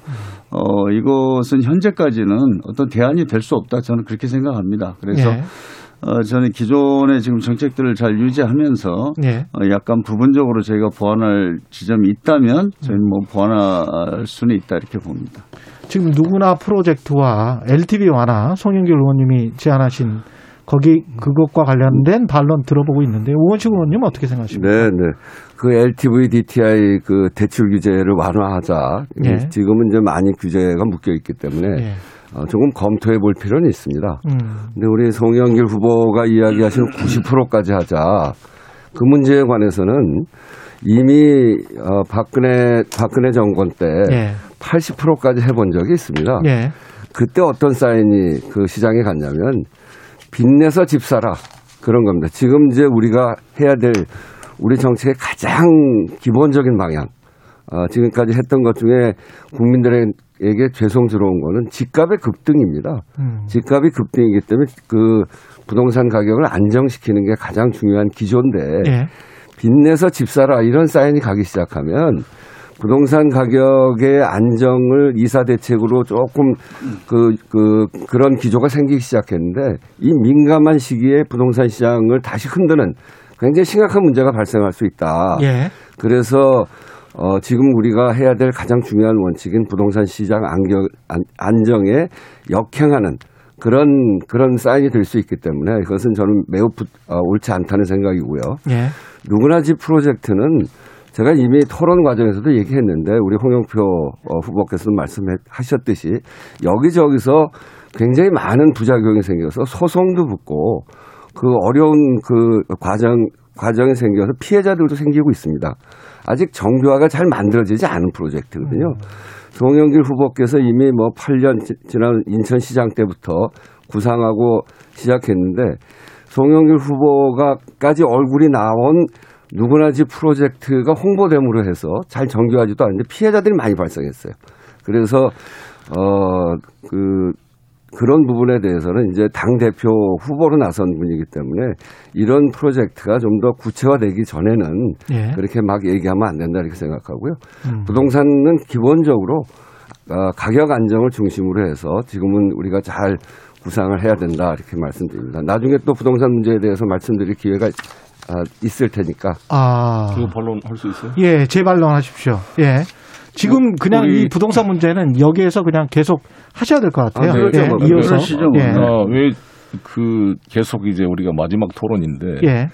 어 이것은 현재까지는 어떤 대안이 될 수 없다 저는 그렇게 생각합니다. 그래서 예. 어, 저는 기존의 지금 정책들을 잘 유지하면서 예. 어, 약간 부분적으로 저희가 보완할 지점이 있다면 저희는 뭐 보완할 수는 있다 이렇게 봅니다. 지금 누구나 프로젝트와 LTV 완화 송영길 의원님이 제안하신 거기 그것과 관련된 반론 들어보고 있는데 우원식 의원님 어떻게 생각하십니까? 네, 네. 그 LTV DTI 그 대출 규제를 완화하자. 예. 지금은 이제 많이 규제가 묶여 있기 때문에 예. 어, 조금 검토해 볼 필요는 있습니다. 음. 근데 우리 송영길 후보가 이야기하신 90%까지 하자. 그 문제에 관해서는 이미 어, 박근혜 박근혜 정권 때 예. 80%까지 해본 적이 있습니다. 예. 그때 어떤 사인이 그 시장에 갔냐면 빚내서 집 사라. 그런 겁니다. 지금 이제 우리가 해야 될 우리 정책의 가장 기본적인 방향. 어, 지금까지 했던 것 중에 국민들 에게 죄송스러운 거는 집값의 급등입니다. 음. 집값이 급등이기 때문에 그 부동산 가격을 안정시키는 게 가장 중요한 기조인데 예. 빚내서 집 사라 이런 사인이 가기 시작하면 부동산 가격의 안정을 이사 대책으로 조금 그, 그, 그런 기조가 생기기 시작했는데 이 민감한 시기에 부동산 시장을 다시 흔드는 굉장히 심각한 문제가 발생할 수 있다. 예. 그래서 어, 지금 우리가 해야 될 가장 중요한 원칙인 부동산 시장 안경, 안, 안정에 역행하는 그런 그런 사인이 될 수 있기 때문에 그것은 저는 매우 부, 어, 옳지 않다는 생각이고요. 예. 누구나 집 프로젝트는 제가 이미 토론 과정에서도 얘기했는데 우리 홍영표 어, 후보께서도 말씀하셨듯이 여기저기서 굉장히 많은 부작용이 생겨서 소송도 붙고 그 어려운 그 과정 과정이 생겨서 피해자들도 생기고 있습니다. 아직 정교화가 잘 만들어지지 않은 프로젝트거든요. 송영길 후보께서 이미 뭐 8년 지난 인천시장 때부터 구상하고 시작했는데 송영길 후보가까지 얼굴이 나온 누구나 집 프로젝트가 홍보됨으로 해서 잘 정교하지도 않는데 피해자들이 많이 발생했어요. 그래서 어그 그런 부분에 대해서는 이제 당 대표 후보로 나선 분이기 때문에 이런 프로젝트가 좀 더 구체화되기 전에는 예. 그렇게 막 얘기하면 안 된다 이렇게 생각하고요. 음. 부동산은 기본적으로 어, 가격 안정을 중심으로 해서 지금은 우리가 잘 구상을 해야 된다 이렇게 말씀드립니다. 나중에 또 부동산 문제에 대해서 말씀드릴 기회가 아, 있을 테니까. 아. 그 반론할 수 있어요? 예, 재반론하십시오. 예. 지금 그냥 이 부동산 문제는 여기에서 그냥 계속 하셔야 될 것 같아요. 아, 네, 예, 뭐, 이어서. 예. 아, 왜그 계속 이제 우리가 마지막 토론인데. 예.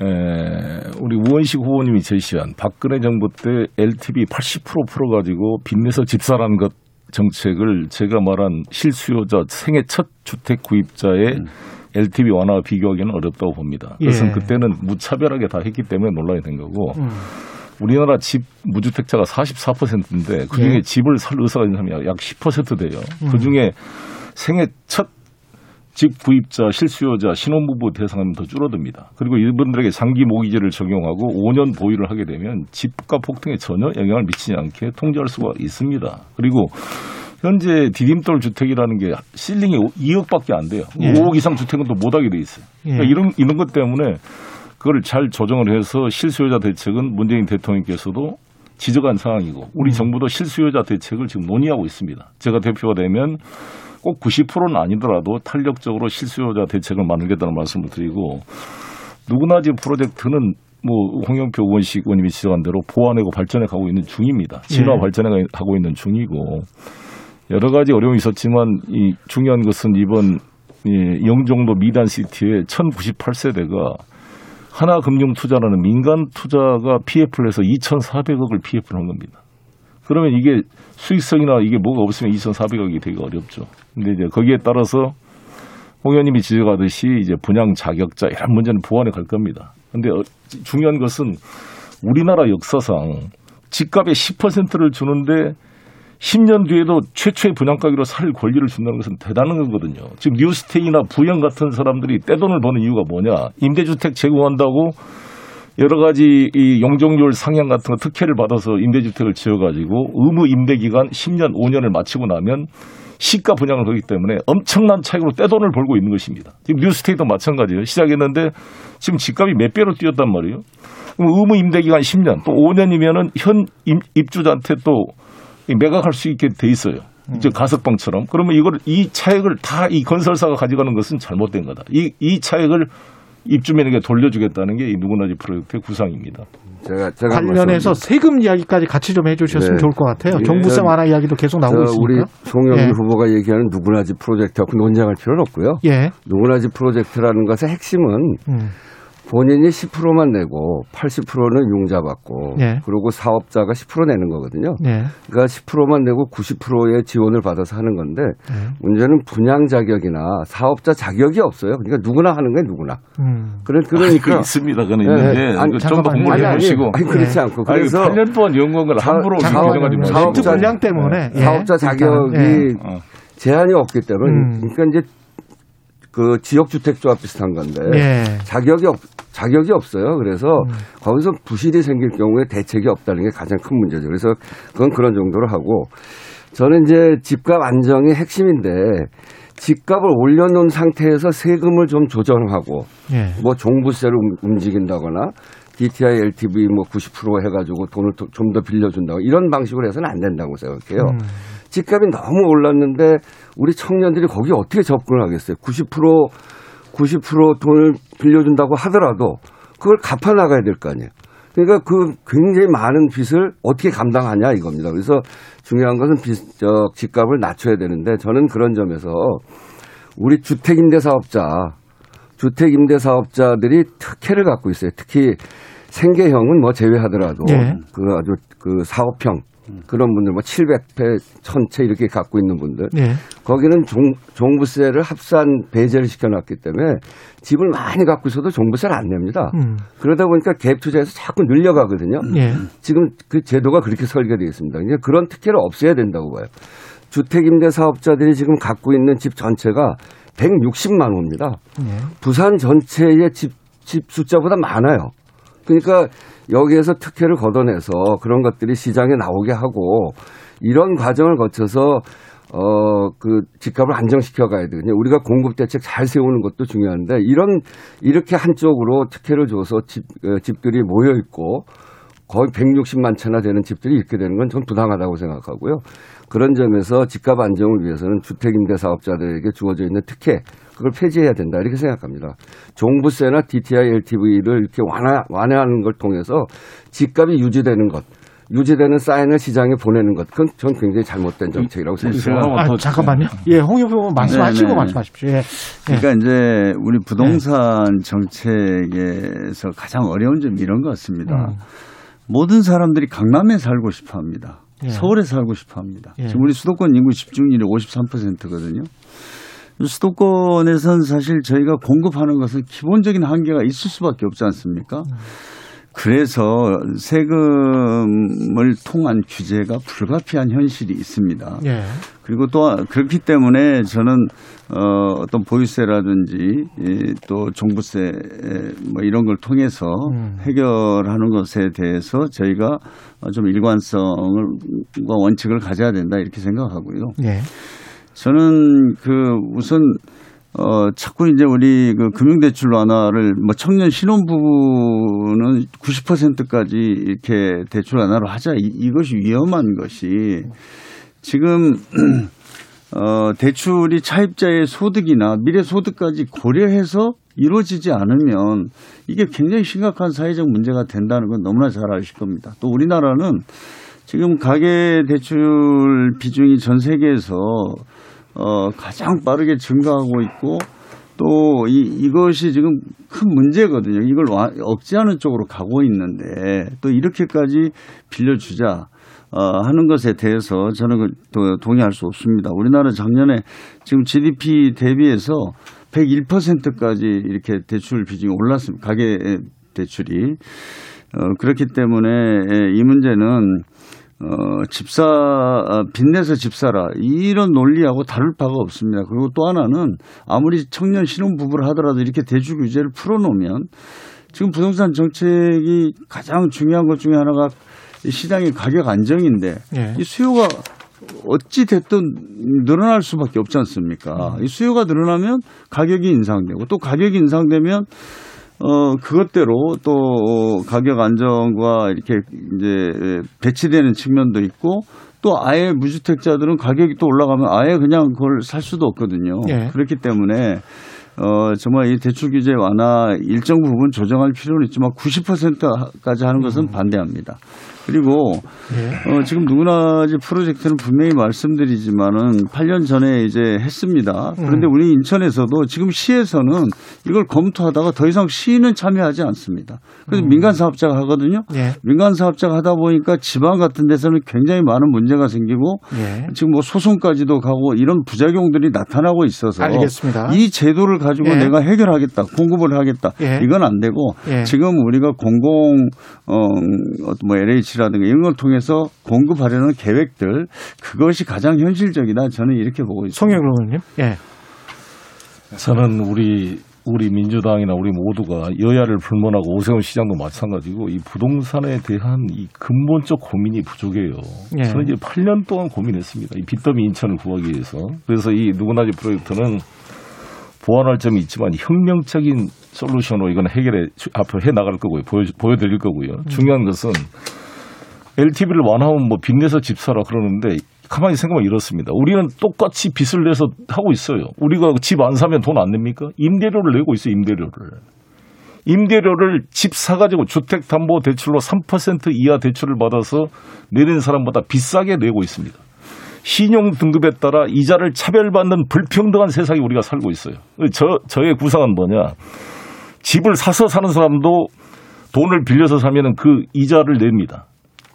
에, 우리 우원식 후보님이 제시한 박근혜 정부 때 LTV 80% 풀어가지고 빚내서 집사라는 것 정책을 제가 말한 실수요자 생애 첫 주택 구입자의 음. LTV 완화와 비교하기는 어렵다고 봅니다. 예. 그때는 무차별하게 다 했기 때문에 논란이 된 거고 음. 우리나라 집 무주택자가 44%인데 그중에 예. 집을 살 의사가 있는 사람이 약 10% 돼요. 음. 그중에 생애 첫 집 구입자, 실수요자, 신혼부부 대상은 더 줄어듭니다. 그리고 이분들에게 장기 모기지를 적용하고 5년 보유를 하게 되면 집값 폭등에 전혀 영향을 미치지 않게 통제할 수가 있습니다. 그리고 현재 디딤돌 주택이라는 게 실링이 2억밖에 안 돼요. 예. 5억 이상 주택은 또 못하게 돼 있어요. 그러니까 예. 이런 이런 것 때문에 그걸 잘 조정을 해서 실수요자 대책은 문재인 대통령께서도 지적한 상황이고 우리 음. 정부도 실수요자 대책을 지금 논의하고 있습니다. 제가 대표가 되면 꼭 90%는 아니더라도 탄력적으로 실수요자 대책을 만들겠다는 말씀을 드리고 누구나 지금 프로젝트는 뭐 홍영표 의원식 의원님이 지적한 대로 보완하고 발전해 가고 있는 중입니다. 진화 예. 발전해 가고 있는 중이고 여러 가지 어려움이 있었지만 이 중요한 것은 이번 이 영종도 미단 시티의 1098세대가 하나금융투자라는 민간 투자가 PF를 해서 2,400억을 PF를 한 겁니다. 그러면 이게 수익성이나 이게 뭐가 없으면 2,400억이 되게 어렵죠. 근데 이제 거기에 따라서 홍 의원님이 지적하듯이 이제 분양 자격자 이런 문제는 보완해 갈 겁니다. 근데 어, 중요한 것은 우리나라 역사상 집값의 10%를 주는데 10년 뒤에도 최초의 분양가기로 살 권리를 준다는 것은 대단한 거거든요. 지금 뉴스테이나 부영 같은 사람들이 떼돈을 버는 이유가 뭐냐. 임대주택 제공한다고 여러 가지 이 용적률 상향 같은 거 특혜를 받아서 임대주택을 지어가지고 의무 임대기간 10년, 5년을 마치고 나면 시가 분양을 하기 때문에 엄청난 차익으로 떼돈을 벌고 있는 것입니다. 지금 뉴스테이도 마찬가지예요. 시작했는데 지금 집값이 몇 배로 뛰었단 말이에요. 그럼 의무 임대 기간 10년 또 5년이면은 현 입주자한테 또 매각할 수 있게 돼 있어요. 이제 가석방처럼. 그러면 이걸 이 차익을 다 이 건설사가 가져가는 것은 잘못된 거다. 이, 이 차익을 입주민에게 돌려주겠다는 게 이 누구나지 프로젝트의 구상입니다. 제가, 제가 관련해서 세금 이야기까지 같이 좀 해주셨으면 네. 좋을 것 같아요. 경부세 완화 이야기도 계속 나오고 있습니다. 우리 송영기 예. 후보가 얘기하는 누구나지 프로젝트하고 논쟁할 필요는 없고요. 예. 누구나지 프로젝트라는 것의 핵심은 음. 본인이 10%만 내고 80%는 융자 받고 네. 그리고 사업자가 10% 내는 거거든요. 네. 그러니까 10%만 내고 90%의 지원을 받아서 하는 건데 네. 문제는 분양 자격이나 사업자 자격이 없어요. 그러니까 누구나 하는 거예요, 누구나. 음. 그런 그러니까 아니, 있습니다. 그는 네. 있는데 아니, 좀더 공부를 해 보시고. 아니, 그렇지 않고 그래서 아니, 8년 동안 연구한 걸 함부로 가지고 사업자 분량 때문에 예. 사업자 자격이 예. 제한이 없기 때문에 음. 그러니까 이제 그 지역 주택 조합 비슷한 건데 예. 자격이 없 자격이 없어요. 그래서 음. 거기서 부실이 생길 경우에 대책이 없다는 게 가장 큰 문제죠. 그래서 그건 그런 정도로 하고 저는 이제 집값 안정이 핵심인데 집값을 올려놓은 상태에서 세금을 좀 조정하고 예. 뭐 종부세를 움직인다거나 DTI, LTV 뭐 90% 해가지고 돈을 좀 더 빌려준다고 이런 방식으로 해서는 안 된다고 생각해요. 음. 집값이 너무 올랐는데 우리 청년들이 거기 어떻게 접근을 하겠어요? 90% 90% 돈을 빌려준다고 하더라도 그걸 갚아 나가야 될 거 아니에요. 그러니까 그 굉장히 많은 빚을 어떻게 감당하냐 이겁니다. 그래서 중요한 것은 빚, 저, 집값을 낮춰야 되는데 저는 그런 점에서 우리 주택임대사업자, 주택임대사업자들이 특혜를 갖고 있어요. 특히 생계형은 뭐 제외하더라도 네. 그 아주 그 사업형 그런 분들 뭐 700회, 1000채 이렇게 갖고 있는 분들. 네. 거기는 종, 종부세를 합산 배제를 시켜놨기 때문에 집을 많이 갖고 있어도 종부세를 안 냅니다. 음. 그러다 보니까 갭 투자에서 자꾸 늘려가거든요. 네. 지금 그 제도가 그렇게 설계되어 있습니다. 그러니까 그런 특혜를 없애야 된다고 봐요. 주택임대 사업자들이 지금 갖고 있는 집 전체가 160만 호입니다. 네. 부산 전체의 집, 집 숫자보다 많아요. 그러니까 여기에서 특혜를 걷어내서 그런 것들이 시장에 나오게 하고 이런 과정을 거쳐서 어, 그 집값을 안정시켜 가야 되거든요. 우리가 공급 대책 잘 세우는 것도 중요한데 이런 이렇게 한쪽으로 특혜를 줘서 집, 어, 집들이 모여 있고 거의 160만 채나 되는 집들이 이렇게 되는 건 좀 부당하다고 생각하고요. 그런 점에서 집값 안정을 위해서는 주택임대 사업자들에게 주어져 있는 특혜 그걸 폐지해야 된다 이렇게 생각합니다. 종부세나 DTI, LTV를 이렇게 완화, 완화하는 걸 통해서 집값이 유지되는 것. 유지되는 사인을 시장에 보내는 것, 그건 전 굉장히 잘못된 정책이라고 생각합니다. 아, 잠깐만요. 예, 홍 의원 말씀하시고 네네. 말씀하십시오. 예. 그러니까 이제 우리 부동산 네. 정책에서 가장 어려운 점이 이런 것 같습니다. 음. 모든 사람들이 강남에 살고 싶어 합니다. 예. 서울에 살고 싶어 합니다. 예. 지금 우리 수도권 인구 집중률이 53%거든요. 수도권에선 사실 저희가 공급하는 것은 기본적인 한계가 있을 수밖에 없지 않습니까? 그래서 세금을 통한 규제가 불가피한 현실이 있습니다. 예. 그리고 또 그렇기 때문에 저는 어 어떤 보유세라든지 또 종부세 뭐 이런 걸 통해서 음. 해결하는 것에 대해서 저희가 좀 일관성을 원칙을 가져야 된다 이렇게 생각하고요. 예. 저는 그 우선 어, 자꾸 이제 우리 그 금융대출 완화를 뭐 청년 신혼부부는 90%까지 이렇게 대출 완화를 하자. 이, 이것이 위험한 것이 지금 [clears throat] 어, 대출이 차입자의 소득이나 미래 소득까지 고려해서 이루어지지 않으면 이게 굉장히 심각한 사회적 문제가 된다는 건 너무나 잘 아실 겁니다. 또 우리나라는 지금 가계 대출 비중이 전 세계에서 어, 가장 빠르게 증가하고 있고 또 이, 이것이 지금 큰 문제거든요. 이걸 억제하는 쪽으로 가고 있는데 또 이렇게까지 빌려주자. 어, 하는 것에 대해서 저는 그, 또 동의할 수 없습니다. 우리나라 작년에 지금 GDP 대비해서 101%까지 이렇게 대출 비중이 올랐습니다. 가계 대출이. 어, 그렇기 때문에 이 문제는 어, 집사, 아, 빚내서 집사라. 이런 논리하고 다를 바가 없습니다. 그리고 또 하나는 아무리 청년 신혼부부를 하더라도 이렇게 대출 규제를 풀어놓으면 지금 부동산 정책이 가장 중요한 것 중에 하나가 시장의 가격 안정인데 예. 이 수요가 어찌 됐든 늘어날 수밖에 없지 않습니까? 음. 이 수요가 늘어나면 가격이 인상되고 또 가격이 인상되면 어, 그것대로 또 가격 안정과 이렇게 이제 배치되는 측면도 있고 또 아예 무주택자들은 가격이 또 올라가면 아예 그냥 그걸 살 수도 없거든요. 예. 그렇기 때문에 어, 정말 이 대출 규제 완화 일정 부분 조정할 필요는 있지만 90%까지 하는 것은 음. 반대합니다. 그리고 네. 어, 지금 누구나 이 프로젝트는 분명히 말씀드리지만은 8년 전에 이제 했습니다. 그런데 음. 우리 인천에서도 지금 시에서는 이걸 검토하다가 더 이상 시는 참여하지 않습니다. 그래서 음. 민간 사업자가 하거든요. 네. 민간 사업자가 하다 보니까 지방 같은 데서는 굉장히 많은 문제가 생기고 네. 지금 뭐 소송까지도 가고 이런 부작용들이 나타나고 있어서 알겠습니다. 이 제도를 가지고 예. 내가 해결하겠다, 공급을 하겠다 예. 이건 안 되고 예. 지금 우리가 공공 어뭐 LH 조치라든가 이런 걸 통해서 공급하려는 계획들 그것이 가장 현실적이다 저는 이렇게 보고 있습니다. 송영 의원님. 예. 저는 우리 우리 민주당이나 우리 모두가 여야를 불문하고 오세훈 시장도 마찬가지고 이 부동산에 대한 이 근본적 고민이 부족해요. 예. 저는 이제 8년 동안 고민했습니다. 이 빚더미 인천을 구하기 위해서. 그래서 이 누구나지 프로젝트는 보완할 점이 있지만 혁명적인 솔루션으로 이건 해결해 앞으로 해 나갈 거고요. 보여 보여드릴 거고요. 음. 중요한 것은 LTV를 완화하면 뭐 빚내서 집 사라 그러는데 가만히 생각하면 이렇습니다. 우리는 똑같이 빚을 내서 하고 있어요. 우리가 집 안 사면 돈 안 냅니까? 임대료를 내고 있어요, 임대료를. 임대료를 집 사가지고 주택담보대출로 3% 이하 대출을 받아서 내는 사람보다 비싸게 내고 있습니다. 신용 등급에 따라 이자를 차별받는 불평등한 세상에 우리가 살고 있어요. 저, 저의 구상은 뭐냐. 집을 사서 사는 사람도 돈을 빌려서 사면은 그 이자를 냅니다.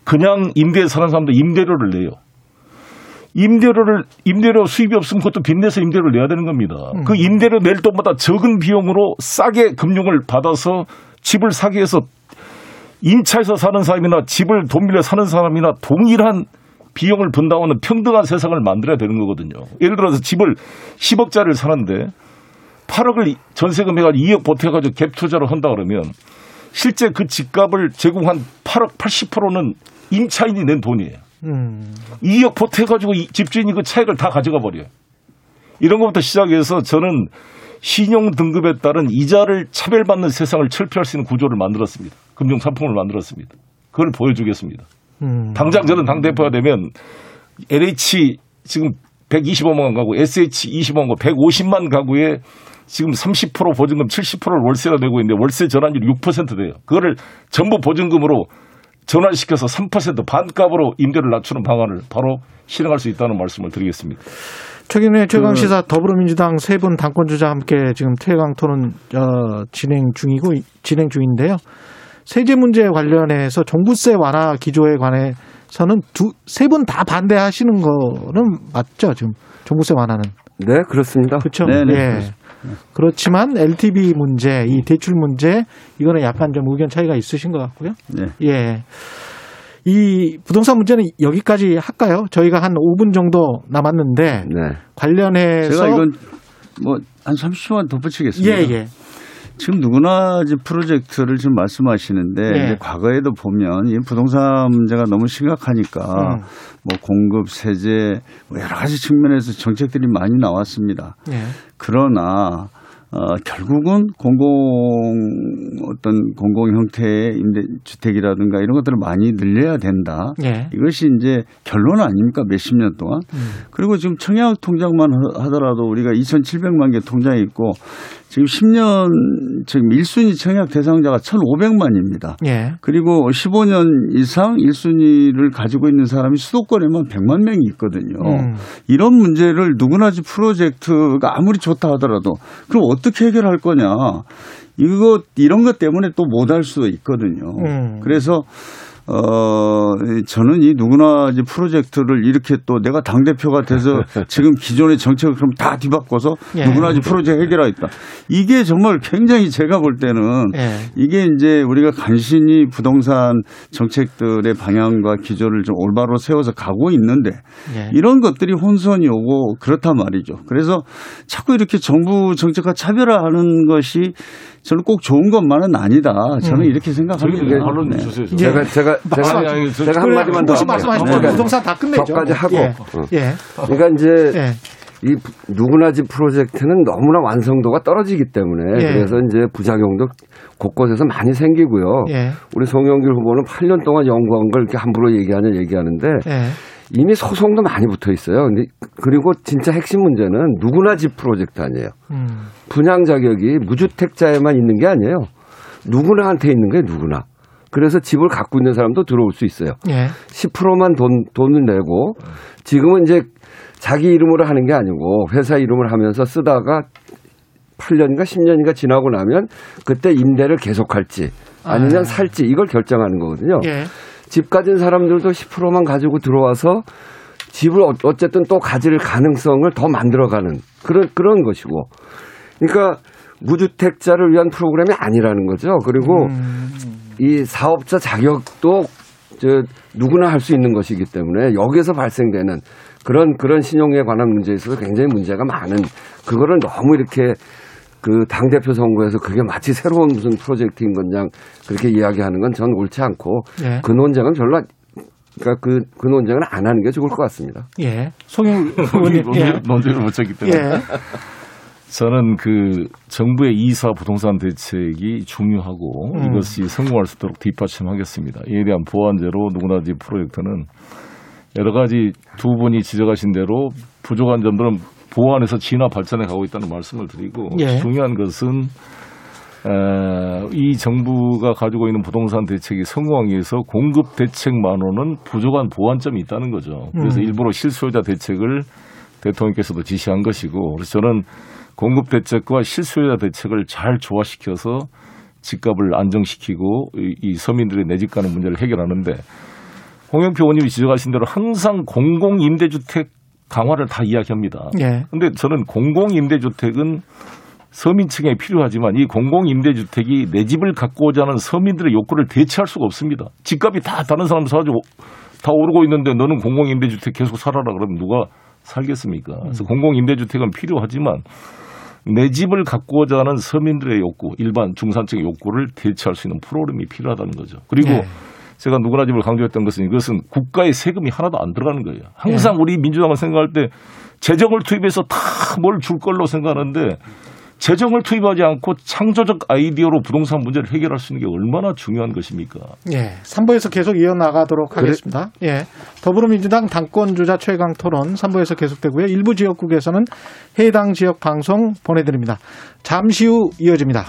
그냥 임대에 사는 사람도 임대료를 내요. 임대료를 임대료 수입이 없으면 그것도 빚내서 임대료를 내야 되는 겁니다. 음. 그 임대료 낼 때보다 적은 비용으로 싸게 금융을 받아서 집을 사기 위해서 임차에서 사는 사람이나 집을 돈 빌려 사는 사람이나 동일한 비용을 분담하는 평등한 세상을 만들어야 되는 거거든요. 예를 들어서 집을 10억짜리를 사는데 8억을 전세금 해가지고 2억 보태가지고 갭 투자를 한다 그러면 실제 그 집값을 제공한 8억 80%는 임차인이 낸 돈이에요. 음. 2억 보태가지고 집주인이 그 차익을 다 가져가 버려요. 이런 것부터 시작해서 저는 신용 등급에 따른 이자를 차별받는 세상을 철폐할 수 있는 구조를 만들었습니다. 금융 상품을 만들었습니다. 그걸 보여주겠습니다. 음. 당장 저는 당 대표가 되면 LH 지금 125만 가구, SH 20만 가구, 150만 가구에 지금 30% 보증금 70%를 월세가 내고 있는데 월세 전환율 6% 돼요. 그거를 전부 보증금으로 전환시켜서 3% 반값으로 임대를 낮추는 방안을 바로 실행할 수 있다는 말씀을 드리겠습니다. 최근에 최강 시사 그 더불어민주당 세 분 당권 주자 함께 지금 최강 토론 어, 진행 중이고 진행 중인데요. 세제 문제 관련해서 종부세 완화 기조에 관해서는 두 세 분 다 반대하시는 거는 맞죠? 지금 종부세 완화는 네, 그렇습니다. 그렇죠. 네, 네. 예. 그렇지만 LTV 문제, 이 대출 문제 이거는 약간 좀 의견 차이가 있으신 것 같고요. 네. 예. 이 부동산 문제는 여기까지 할까요? 저희가 한 5분 정도 남았는데 네. 관련해서 제가 이건 뭐 한 30초만 덧붙이겠습니다. 예, 예. 지금 누구나 이제 프로젝트를 지금 말씀하시는데 네. 이제 과거에도 보면 이 부동산 문제가 너무 심각하니까 음. 뭐 공급 세제 뭐 여러 가지 측면에서 정책들이 많이 나왔습니다. 네. 그러나 어, 결국은 공공 어떤 공공 형태의 임대 주택이라든가 이런 것들을 많이 늘려야 된다. 예. 이것이 이제 결론 아닙니까? 몇십 년 동안. 음. 그리고 지금 청약 통장만 하더라도 우리가 2,700만 개 통장이 있고 지금 10년 지금 1순위 청약 대상자가 1,500만입니다. 예. 그리고 15년 이상 1순위를 가지고 있는 사람이 수도권에만 100만 명이 있거든요. 음. 이런 문제를 누구나 지 프로젝트가 아무리 좋다 하더라도 그럼 어떻게 해결할 거냐. 이거 이런 것 때문에 또 못 할 수도 있거든요. 음. 그래서 어, 저는 이 누구나 이제 프로젝트를 이렇게 또 내가 당대표가 돼서 [laughs] 지금 기존의 정책을 그럼 다 뒤바꿔서 예. 누구나 이제 프로젝트 해결하겠다. 이게 정말 굉장히 제가 볼 때는 예. 이게 이제 우리가 간신히 부동산 정책들의 방향과 기조를 좀 올바로 세워서 가고 있는데 예. 이런 것들이 혼선이 오고 그렇단 말이죠. 그래서 자꾸 이렇게 정부 정책과 차별화하는 것이 저는 꼭 좋은 것만은 아니다. 저는 음. 이렇게 생각합니다. 언론 주세요. 제가 제가 제가, 아니, 아니, 제가 한 마디만 더 말씀하시죠. 네. 부동산 다 끝내죠. 까지 하고. 예. 예. 그러니까 이제 예. 이 누구나 집 프로젝트는 너무나 완성도가 떨어지기 때문에 예. 그래서 이제 부작용도 곳곳에서 많이 생기고요. 예. 우리 송영길 후보는 8년 동안 연구한 걸 이렇게 함부로 얘기하냐 얘기하는데 예. 이미 소송도 많이 붙어 있어요. 근데 그리고 진짜 핵심 문제는 누구나 집 프로젝트 아니에요. 음. 분양 자격이 무주택자에만 있는 게 아니에요. 누구나한테 있는 게 누구나. 그래서 집을 갖고 있는 사람도 들어올 수 있어요. 예. 10%만 돈, 돈을 내고 지금은 이제 자기 이름으로 하는 게 아니고 회사 이름을 하면서 쓰다가 8년인가 10년인가 지나고 나면 그때 임대를 계속할지 아니면 아. 살지 이걸 결정하는 거거든요. 예. 집 가진 사람들도 10%만 가지고 들어와서 집을 어, 어쨌든 또 가질 가능성을 더 만들어가는 그런 그런 것이고, 그러니까 무주택자를 위한 프로그램이 아니라는 거죠. 그리고 음. 이 사업자 자격도 저 누구나 할 수 있는 것이기 때문에 여기에서 발생되는 그런 그런 신용에 관한 문제에 있어서 굉장히 문제가 많은 그거를 너무 이렇게 그 당 대표 선거에서 그게 마치 새로운 무슨 프로젝트인 것냥 그렇게 이야기하는 건 전 옳지 않고 예. 그 논쟁은 별로 그러니까 그, 그 논쟁은 안 하는 게 좋을 것 같습니다. 예. 송영 의원님. 예. 논쟁을 못 쳤기 때문에. 예. 저는 그 정부의 이사 부동산 대책이 중요하고 음. 이것이 성공할 수 있도록 뒷받침하겠습니다. 이에 대한 보완제로 누구나 집 프로젝트는 여러 가지 두 분이 지적하신 대로 부족한 점들은 보완해서 진화 발전해 가고 있다는 말씀을 드리고 예. 중요한 것은 에, 이 정부가 가지고 있는 부동산 대책이 성공하기 위해서 공급 대책만으로는 부족한 보완점이 있다는 거죠. 그래서 음. 일부러 실수요자 대책을 대통령께서도 지시한 것이고 그래서 저는 공급 대책과 실수요자 대책을 잘 조화시켜서 집값을 안정시키고 이, 이 서민들의 내 집 가는 문제를 해결하는데 홍영표 의원님이 지적하신 대로 항상 공공 임대주택 강화를 다 이야기합니다. 그런데 예. 저는 공공 임대주택은 서민층에 필요하지만 이 공공 임대주택이 내 집을 갖고자 하는 서민들의 욕구를 대체할 수가 없습니다. 집값이 다 다른 사람 사가지고 다 오르고 있는데 너는 공공 임대주택 계속 살아라 그러면 누가 살겠습니까? 그래서 음. 공공 임대주택은 필요하지만 내 집을 갖고자 하는 서민들의 욕구, 일반 중산층의 욕구를 대체할 수 있는 프로그램이 필요하다는 거죠. 그리고 네. 제가 누구나 집을 강조했던 것은 이것은 국가의 세금이 하나도 안 들어가는 거예요. 항상 네. 우리 민주당을 생각할 때 재정을 투입해서 다 뭘 줄 걸로 생각하는데 재정을 투입하지 않고 창조적 아이디어로 부동산 문제를 해결할 수 있는 게 얼마나 중요한 것입니까? 예. 3부에서 계속 이어나가도록 하겠습니다. 그래. 예. 더불어민주당 당권주자 최강 토론 3부에서 계속되고요. 일부 지역국에서는 해당 지역 방송 보내드립니다. 잠시 후 이어집니다.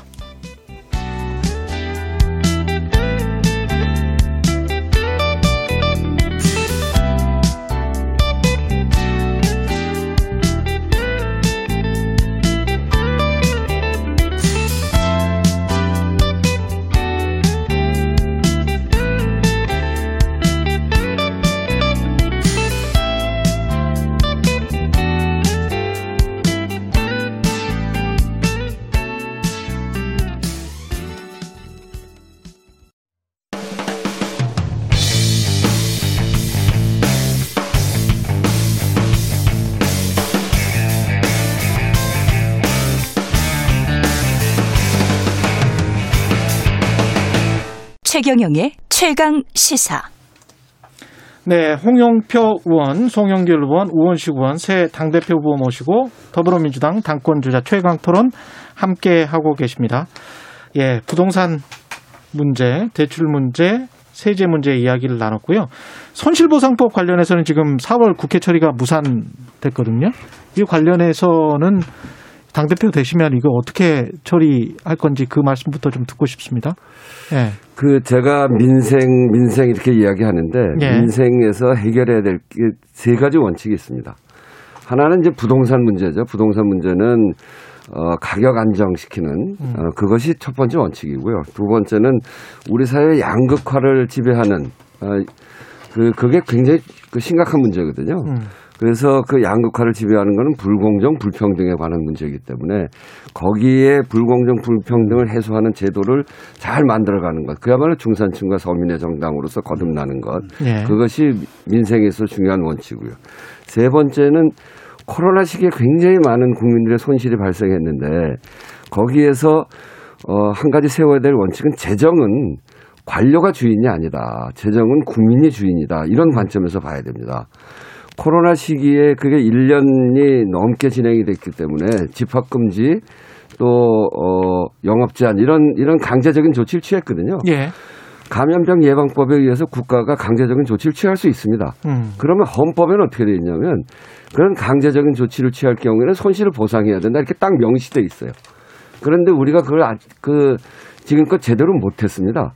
최경영의 최강 시사. 네, 홍영표 의원, 송영길 의원, 우원식 의원 새 당대표 후보 모시고 더불어민주당 당권 주자 최강 토론 함께 하고 계십니다. 예, 부동산 문제, 대출 문제, 세제 문제 이야기를 나눴고요. 손실보상법 관련해서는 지금 4월 국회 처리가 무산됐거든요. 이 관련해서는 당대표 되시면 이거 어떻게 처리할 건지 그 말씀부터 좀 듣고 싶습니다. 예. 그 제가 민생 민생 이렇게 이야기하는데 예. 민생에서 해결해야 될세 가지 원칙이 있습니다. 하나는 이제 부동산 문제죠. 부동산 문제는 어, 가격 안정시키는 음. 어, 그것이 첫 번째 원칙이고요. 두 번째는 우리 사회 양극화를 지배하는 어, 그 그게 굉장히 그 심각한 문제거든요. 음. 그래서 그 양극화를 지배하는 것은 불공정, 불평등에 관한 문제이기 때문에 거기에 불공정, 불평등을 해소하는 제도를 잘 만들어가는 것, 그야말로 중산층과 서민의 정당으로서 거듭나는 것, 네. 그것이 민생에서 중요한 원칙이고요. 세 번째는 코로나 시기에 굉장히 많은 국민들의 손실이 발생했는데 거기에서 어, 한 가지 세워야 될 원칙은 재정은 관료가 주인이 아니다. 재정은 국민이 주인이다. 이런 관점에서 봐야 됩니다. 코로나 시기에 그게 1년이 넘게 진행이 됐기 때문에 집합금지 또, 어, 영업제한 이런, 이런 강제적인 조치를 취했거든요. 예. 감염병 예방법에 의해서 국가가 강제적인 조치를 취할 수 있습니다. 음. 그러면 헌법에는 어떻게 되어 있냐면 그런 강제적인 조치를 취할 경우에는 손실을 보상해야 된다 이렇게 딱 명시돼 있어요. 그런데 우리가 그걸 아, 그 지금껏 제대로 못했습니다.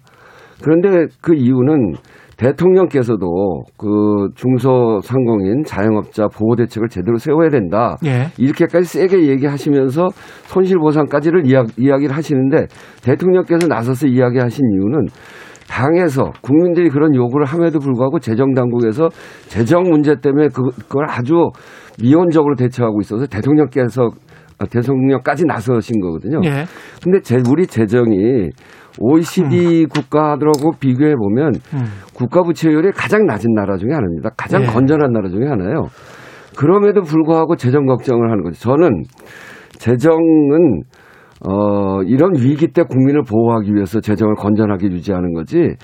그런데 그 이유는 대통령께서도 그 중소상공인 자영업자 보호 대책을 제대로 세워야 된다. 예. 이렇게까지 세게 얘기하시면서 손실 보상까지를 이야, 기를 하시는데 대통령께서 나서서 이야기하신 이유는 당에서 국민들이 그런 요구를 함에도 불구하고 재정 당국에서 재정 문제 때문에 그, 그걸 아주 미온적으로 대처하고 있어서 대통령께서 대통령까지 나서신 거거든요. 예. 근데 제, 우리 재정이 OECD 음. 국가들하고 비교해 보면 음. 국가 부채율이 가장 낮은 나라 중에 하나입니다. 가장 예. 건전한 나라 중에 하나예요. 그럼에도 불구하고 재정 걱정을 하는 거죠. 저는 재정은 어 이런 위기 때 국민을 보호하기 위해서 재정을 건전하게 유지하는 거지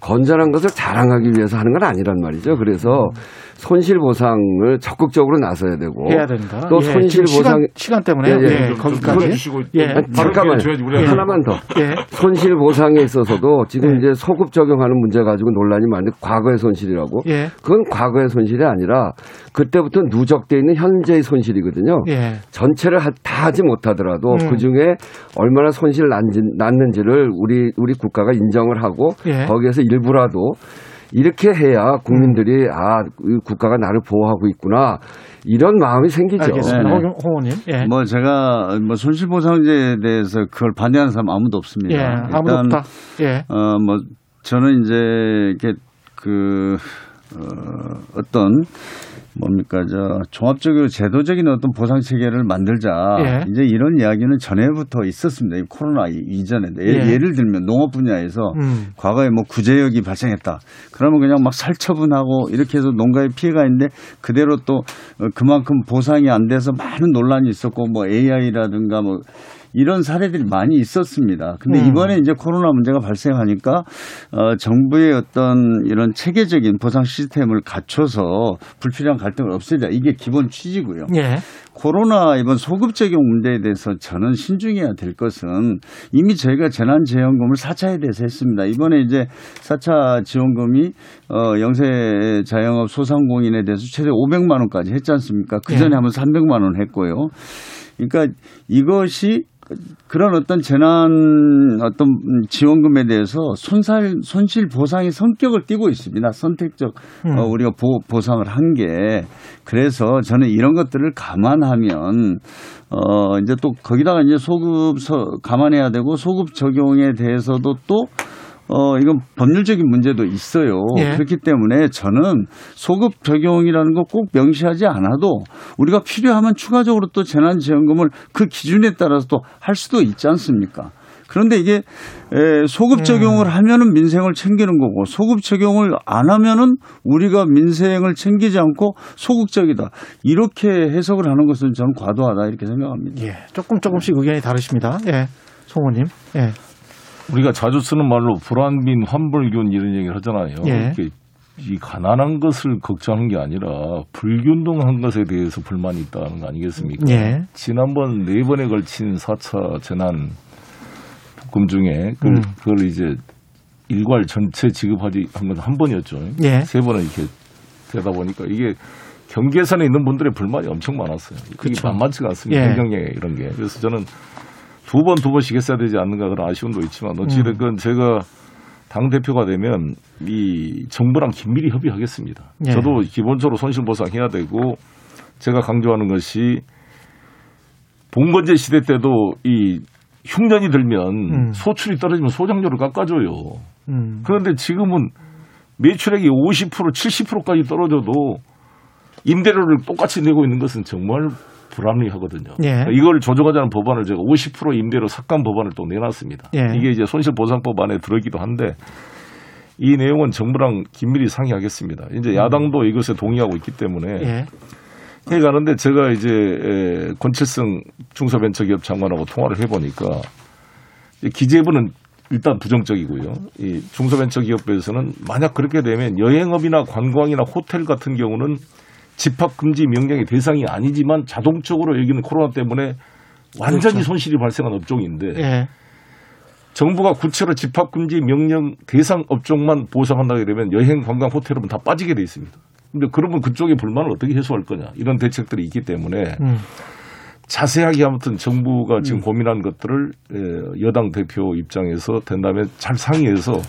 건전한 것을 자랑하기 위해서 하는 건 아니란 말이죠. 그래서 음. 손실 보상을 적극적으로 나서야 되고 해야 된다. 또 예, 손실 보상 시간, 시간 때문에 예, 예, 예, 거기까지 주시고 예. 잠깐만 예. 하나만 더 예. 손실 보상에 있어서도 지금 예. 이제 소급 적용하는 문제 가지고 논란이 많은데 과거의 손실이라고 예. 그건 과거의 손실이 아니라 그때부터 누적돼 있는 현재의 손실이거든요. 전체를 다 하지 못하더라도 음. 그 중에 얼마나 손실 났는지를 우리 우리 국가가 인정을 하고 거기에서 일부라도 이렇게 해야 국민들이 아 국가가 나를 보호하고 있구나 이런 마음이 생기죠. 알겠습니다. 네. 홍원님. 예. 뭐 제가 뭐 손실보상제에 대해서 그걸 반대하는 사람 아무도 없습니다. 예, 아무도 없다. 예. 어뭐 저는 이제 이렇게 그 어, 어떤 뭡니까 저 종합적으로 제도적인 어떤 보상 체계를 만들자 예. 이제 이런 이야기는 전에부터 있었습니다. 코로나 이전에 예. 예를 들면 농업 분야에서 음. 과거에 뭐 구제역이 발생했다. 그러면 그냥 막 살처분하고 이렇게 해서 농가에 피해가 있는데 그대로 또 그만큼 보상이 안 돼서 많은 논란이 있었고 뭐 AI라든가 뭐 이런 사례들이 많이 있었습니다. 근데 음. 이번에 이제 코로나 문제가 발생하니까 어, 정부의 어떤 이런 체계적인 보상 시스템을 갖춰서 불필요한 갈등을 없애자 이게 기본 취지고요. 예. 코로나 이번 소급 적용 문제에 대해서 저는 신중해야 될 것은 이미 저희가 재난지원금을 4차에 대해서 했습니다. 이번에 이제 4차 지원금이 어, 영세 자영업 소상공인에 대해서 최대 500만 원까지 했지 않습니까? 그 전에 예. 한번 300만 원 했고요. 그러니까 이것이 그런 어떤 재난 어떤 지원금에 대해서 손살 손실 보상의 성격을 띠고 있습니다. 선택적 음. 어, 우리가 보, 보상을 한 게 그래서 저는 이런 것들을 감안하면 어 이제 또 거기다가 이제 소급 서, 감안해야 되고 소급 적용에 대해서도 또 어, 이건 법률적인 문제도 있어요. 예. 그렇기 때문에 저는 소급 적용이라는 거 꼭 명시하지 않아도 우리가 필요하면 추가적으로 또 재난지원금을 그 기준에 따라서 또 할 수도 있지 않습니까? 그런데 이게 에, 소급 적용을 음. 하면은 민생을 챙기는 거고 소급 적용을 안 하면은 우리가 민생을 챙기지 않고 소극적이다 이렇게 해석을 하는 것은 저는 과도하다 이렇게 생각합니다. 예, 조금 조금씩 의견이 다르십니다. 예, 송호님. 예. 우리가 자주 쓰는 말로 불안빈 환불균 이런 얘기를 하잖아요. 예. 이 가난한 것을 걱정한 게 아니라 불균등한 것에 대해서 불만이 있다는 거 아니겠습니까? 예. 지난번 네 번에 걸친 4차 재난 복금 중에 그걸, 음. 그걸 이제 일괄 전체 지급하지 한 건 한 번이었죠. 예. 세 번은 이렇게 되다 보니까 이게 경계선에 있는 분들의 불만이 엄청 많았어요. 그게. 만만치가 않습니다. 예. 행정에 이런 게. 그래서 저는 두 번, 두 번씩 했어야 되지 않는가 그런 아쉬움도 있지만 어찌됐건 음. 제가 당 대표가 되면 이 정부랑 긴밀히 협의하겠습니다. 예. 저도 기본적으로 손실보상 해야 되고 제가 강조하는 것이 봉건제 시대 때도 이 흉년이 들면 음. 소출이 떨어지면 소장료를 깎아줘요. 음. 그런데 지금은 매출액이 50% 70%까지 떨어져도 임대료를 똑같이 내고 있는 것은 정말 불합리하거든요. 예. 이걸 조정하자는 법안을 제가 50% 임대료 삭감 법안을 또 내놨습니다. 예. 이게 이제 손실보상법 안에 들어있기도 한데 이 내용은 정부랑 긴밀히 상의하겠습니다. 이제 음. 야당도 이것에 동의하고 있기 때문에 예. 해 가는데 제가 이제 권칠성 중소벤처기업 장관하고 통화를 해보니까 기재부는 일단 부정적이고요. 이 중소벤처기업에서는 만약 그렇게 되면 여행업이나 관광이나 호텔 같은 경우는 집합 금지 명령의 대상이 아니지만 자동적으로 여기는 코로나 때문에 완전히 그렇죠. 손실이 발생한 업종인데 예. 정부가 구체로 집합 금지 명령 대상 업종만 보상한다고 그러면 여행 관광 호텔은 다 빠지게 돼 있습니다. 근데 그러면 그쪽의 불만을 어떻게 해소할 거냐 이런 대책들이 있기 때문에 음. 자세하게 아무튼 정부가 지금 음. 고민한 것들을 여당 대표 입장에서 된다면 잘 상의해서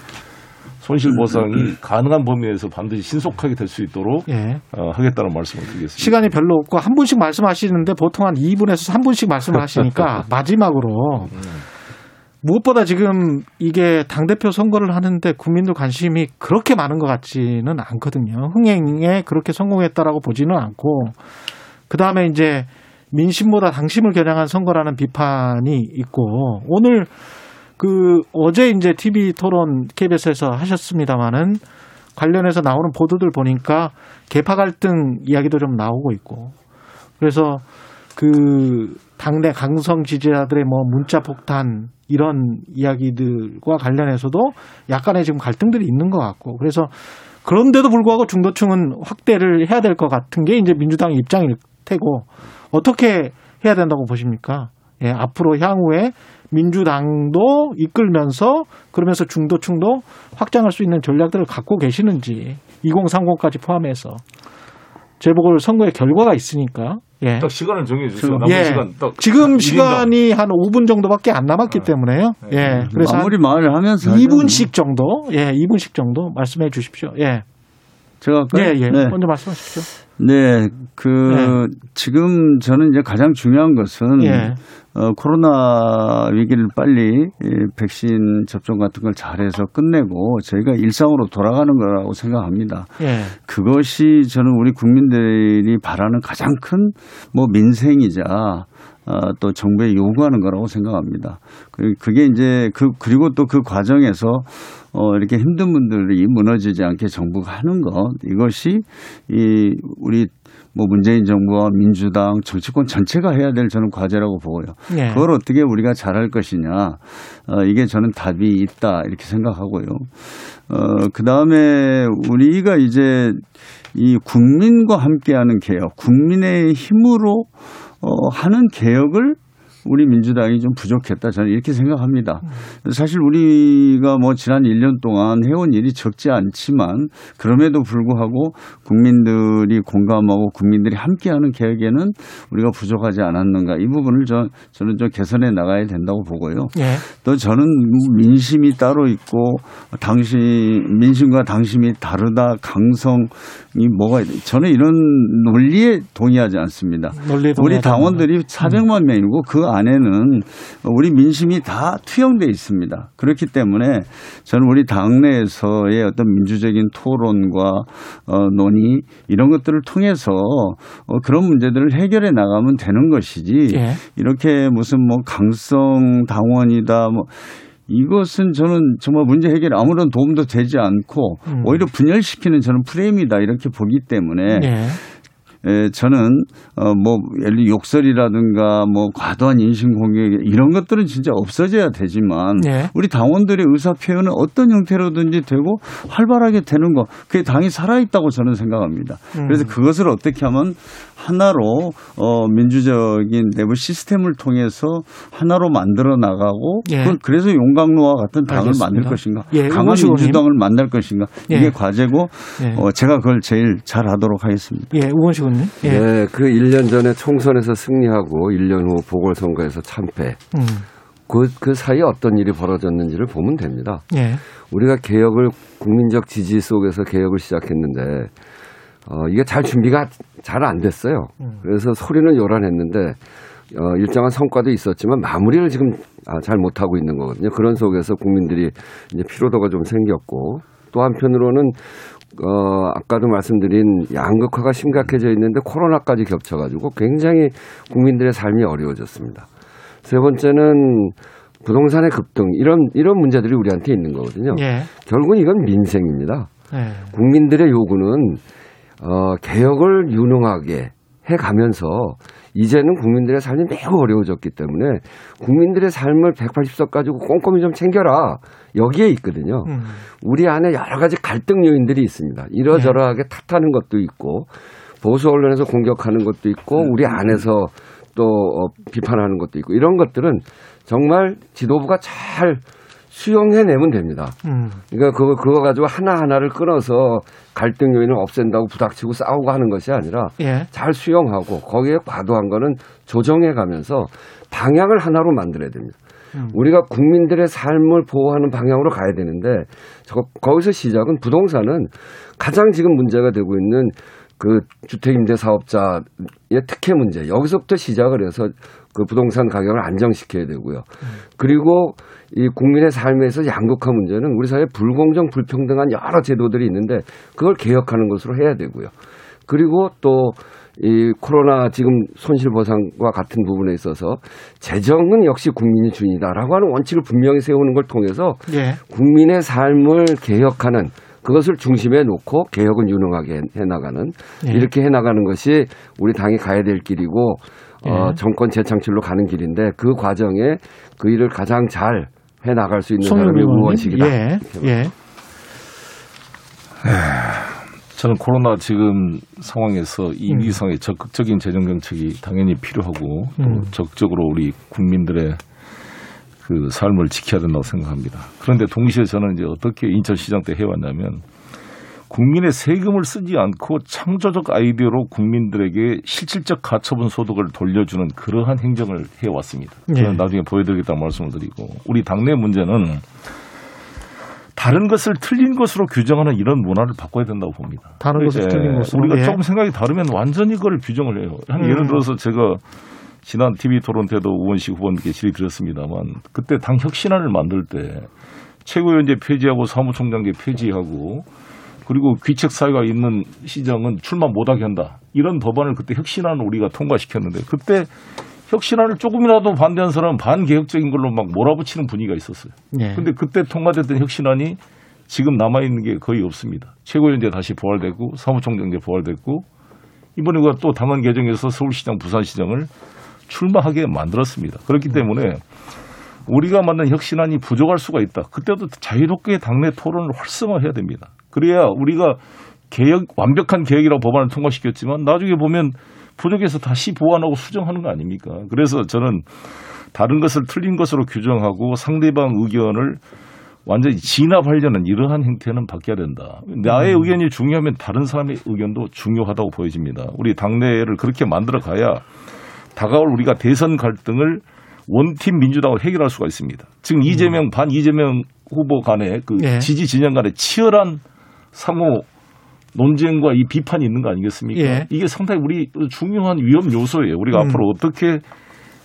손실 보상이 음, 음, 음. 가능한 범위 내에서 반드시 신속하게 될 수 있도록 예. 어, 하겠다는 말씀을 드리겠습니다. 시간이 별로 없고 한 분씩 말씀하시는데 보통 한 2분에서 3분씩 말씀을 하시니까 [laughs] 마지막으로 무엇보다 지금 이게 당대표 선거를 하는데 국민들 관심이 그렇게 많은 것 같지는 않거든요. 흥행에 그렇게 성공했다라고 보지는 않고 그 다음에 이제 민심보다 당심을 겨냥한 선거라는 비판이 있고 오늘 그 어제 이제 TV 토론 KBS에서 하셨습니다마는 관련해서 나오는 보도들 보니까 개파 갈등 이야기도 좀 나오고 있고 그래서 그 당내 강성 지지자들의 뭐 문자 폭탄 이런 이야기들과 관련해서도 약간의 지금 갈등들이 있는 것 같고 그래서 그런데도 불구하고 중도층은 확대를 해야 될 것 같은 게 이제 민주당 입장일 테고 어떻게 해야 된다고 보십니까? 예, 앞으로 향후에 민주당도 이끌면서 그러면서 중도층도 확장할 수 있는 전략들을 갖고 계시는지 2030까지 포함해서 재보궐 선거의 결과가 있으니까 예. 딱 시간을 정해 주세요. 예. 시간 지금 시간이 한 5분 정도밖에 안 남았기 아. 때문에요. 네. 예. 그래서 마무리 말을 하면서 2분씩 정도, 예, 2분씩 정도 말씀해 주십시오. 예. 제가 예, 예. 네. 먼저 말씀하십시오. 네, 그 네. 지금 저는 이제 가장 중요한 것은 예. 어, 코로나 위기를 빨리 이 백신 접종 같은 걸 잘해서 끝내고 저희가 일상으로 돌아가는 거라고 생각합니다. 예. 그것이 저는 우리 국민들이 바라는 가장 큰 뭐 민생이자 어, 또 정부에 요구하는 거라고 생각합니다. 그게 이제 그 그리고 또 그 과정에서 어, 이렇게 힘든 분들이 무너지지 않게 정부가 하는 것 이것이 이 우리 뭐 문재인 정부와 민주당 정치권 전체가 해야 될 저는 과제라고 보고요. 네. 그걸 어떻게 우리가 잘할 것이냐 어, 이게 저는 답이 있다 이렇게 생각하고요. 어, 그 다음에 우리가 이제 이 국민과 함께하는 개혁, 국민의 힘으로 어, 하는 개혁을 우리 민주당이 좀 부족했다 저는 이렇게 생각합니다. 사실 우리가 뭐 지난 1년 동안 해온 일이 적지 않지만 그럼에도 불구하고 국민들이 공감하고 국민들이 함께하는 계획에는 우리가 부족하지 않았는가 이 부분을 저, 저는 좀 개선해 나가야 된다고 보고요. 예. 또 저는 민심이 따로 있고 당신 민심과 당심이 다르다 강성이 뭐가 저는 이런 논리에 동의하지 않습니다. 우리 당원들이 400만 명이고 그 안에는 우리 민심이 다 투영돼 있습니다. 그렇기 때문에 저는 우리 당내에서의 어떤 민주적인 토론과 어, 논의 이런 것들을 통해서 어, 그런 문제들을 해결해 나가면 되는 것이지 예. 이렇게 무슨 뭐 강성 당원이다 뭐 이것은 저는 정말 문제 해결에 아무런 도움도 되지 않고 음. 오히려 분열시키는 저는 프레임이다 이렇게 보기 때문에 예. 에, 저는 어, 뭐 예를 들어 욕설이라든가 뭐 과도한 인신 공격 이런 것들은 진짜 없어져야 되지만 네. 우리 당원들의 의사 표현은 어떤 형태로든지 되고 활발하게 되는 거 그게 당이 살아 있다고 저는 생각합니다. 음. 그래서 그것을 어떻게 하면 하나로 어 민주적인 내부 시스템을 통해서 하나로 만들어 나가고 예. 그, 래서 용광로와 같은 당을 알겠습니다. 만들 것인가 예, 강한 민주당을 만날 것인가 예. 이게 과제고 예. 어 제가 그걸 제일 잘 하도록 하겠습니다. 예, 우원식 의원님. 예. 네, 그 1년 전에 총선에서 승리하고 1년 후 보궐선거에서 참패. 음. 그, 그 사이에 어떤 일이 벌어졌는지를 보면 됩니다. 예. 우리가 개혁을 국민적 지지 속에서 개혁을 시작했는데 어, 이게 잘 준비가 잘 안 됐어요. 음. 그래서 소리는 요란했는데 어, 일정한 성과도 있었지만 마무리를 지금 아, 잘 못하고 있는 거거든요. 그런 속에서 국민들이 이제 피로도가 좀 생겼고 또 한편으로는 어, 아까도 말씀드린 양극화가 심각해져 있는데 코로나까지 겹쳐가지고 굉장히 국민들의 삶이 어려워졌습니다. 세 번째는 부동산의 급등 이런 이런 문제들이 우리한테 있는 거거든요. 예. 결국은 이건 민생입니다. 예. 국민들의 요구는 어, 개혁을 유능하게 해가면서 이제는 국민들의 삶이 매우 어려워졌기 때문에 국민들의 삶을 180석 가지고 꼼꼼히 좀 챙겨라. 여기에 있거든요. 음. 우리 안에 여러 가지 갈등 요인들이 있습니다. 이러저러하게 네. 탓하는 것도 있고 보수 언론에서 공격하는 것도 있고 우리 안에서 또 어, 비판하는 것도 있고 이런 것들은 정말 지도부가 잘 수용해내면 됩니다. 음. 그러니까 그거, 그거 가지고 하나하나를 끊어서 갈등 요인을 없앤다고 부닥치고 싸우고 하는 것이 아니라 예. 잘 수용하고 거기에 과도한 거는 조정해 가면서 방향을 하나로 만들어야 됩니다. 음. 우리가 국민들의 삶을 보호하는 방향으로 가야 되는데 저, 거기서 시작은 부동산은 가장 지금 문제가 되고 있는 그 주택임대 사업자의 특혜 문제 여기서부터 시작을 해서 그 부동산 가격을 안정시켜야 되고요. 음. 그리고 이 국민의 삶에서 양극화 문제는 우리 사회 불공정 불평등한 여러 제도들이 있는데 그걸 개혁하는 것으로 해야 되고요. 그리고 또 이 코로나 지금 손실 보상과 같은 부분에 있어서 재정은 역시 국민이 준이다라고 하는 원칙을 분명히 세우는 걸 통해서 예. 국민의 삶을 개혁하는 그것을 중심에 놓고 개혁은 유능하게 해나가는 예. 이렇게 해나가는 것이 우리 당이 가야 될 길이고 어, 예. 어, 정권 재창출로 가는 길인데 그 과정에 그 일을 가장 잘 해 나갈 수 있는 사람이 의원식이다. 예. 예. 저는 코로나 지금 상황에서 이 음. 위성의 적극적인 재정 정책이 당연히 필요하고 또 음. 적극적으로 우리 국민들의 그 삶을 지켜야 된다고 생각합니다. 그런데 동시에 저는 이제 어떻게 인천 시장 때 해왔냐면 국민의 세금을 쓰지 않고 창조적 아이디어로 국민들에게 실질적 가처분 소득을 돌려주는 그러한 행정을 해왔습니다. 저는 예. 나중에 보여드리겠다는 말씀을 드리고 우리 당내 문제는 다른 것을 틀린 것으로 규정하는 이런 문화를 바꿔야 된다고 봅니다. 다른 것을 틀린 것으로 우리가 예. 조금 생각이 다르면 완전히 그걸 규정을 해요. 한 음. 예를 들어서 제가 지난 TV 토론 때도 우원식 후보님께 질의드렸습니다만 그때 당 혁신안을 만들 때 최고위원제 폐지하고 사무총장제 폐지하고 그리고 귀책 사유가 있는 시정은 출마 못하게 한다. 이런 법안을 그때 혁신안을 우리가 통과시켰는데 그때 혁신안을 조금이라도 반대한 사람은 반개혁적인 걸로 막 몰아붙이는 분위기가 있었어요. 그런데 네. 그때 통과됐던 혁신안이 지금 남아있는 게 거의 없습니다. 최고위원제 다시 부활됐고 사무총장제 부활됐고 이번에 또 당헌 개정에서 서울시장, 부산시장을 출마하게 만들었습니다. 그렇기 때문에 우리가 만든 혁신안이 부족할 수가 있다. 그때도 자유롭게 당내 토론을 활성화해야 됩니다. 그래야 우리가 개혁 완벽한 개혁이라고 법안을 통과시켰지만 나중에 보면 부족해서 다시 보완하고 수정하는 거 아닙니까? 그래서 저는 다른 것을 틀린 것으로 규정하고 상대방 의견을 완전히 진압하려는 이러한 행태는 바뀌어야 된다. 나의 음. 의견이 중요하면 다른 사람의 의견도 중요하다고 보여집니다. 우리 당내를 그렇게 만들어 가야 다가올 우리가 대선 갈등을 원팀 민주당으로 해결할 수가 있습니다. 지금 이재명 음. 반 이재명 후보 간의 그 네. 지지 진영 간의 치열한 상호 논쟁과 이 비판이 있는 거 아니겠습니까? 예. 이게 상당히 우리 중요한 위험 요소예요. 우리가 음. 앞으로 어떻게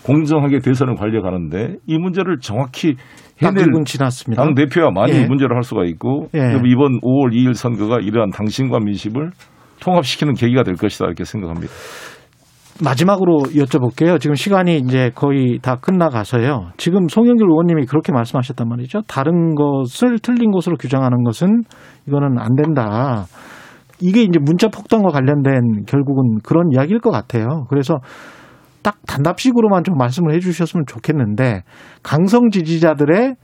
공정하게 대선을 관리가는데 이 문제를 정확히 해낼 지났습니다. 당 대표야 많이 예. 문제를 할 수가 있고 예. 이번 5월 2일 선거가 이러한 당신과 민심을 통합시키는 계기가 될 것이다 이렇게 생각합니다. 마지막으로 여쭤볼게요. 지금 시간이 이제 거의 다 끝나가서요. 지금 송영길 의원님이 그렇게 말씀하셨단 말이죠. 다른 것을 틀린 것으로 규정하는 것은 이거는 안 된다. 이게 이제 문자 폭탄과 관련된 결국은 그런 이야기일 것 같아요. 그래서 딱 단답식으로만 좀 말씀을 해 주셨으면 좋겠는데 강성 지지자들의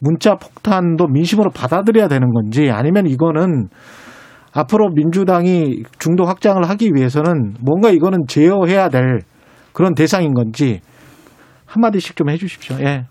문자 폭탄도 민심으로 받아들여야 되는 건지 아니면 이거는 앞으로 민주당이 중도 확장을 하기 위해서는 뭔가 이거는 제어해야 될 그런 대상인 건지 한마디씩 좀 해 주십시오. 예.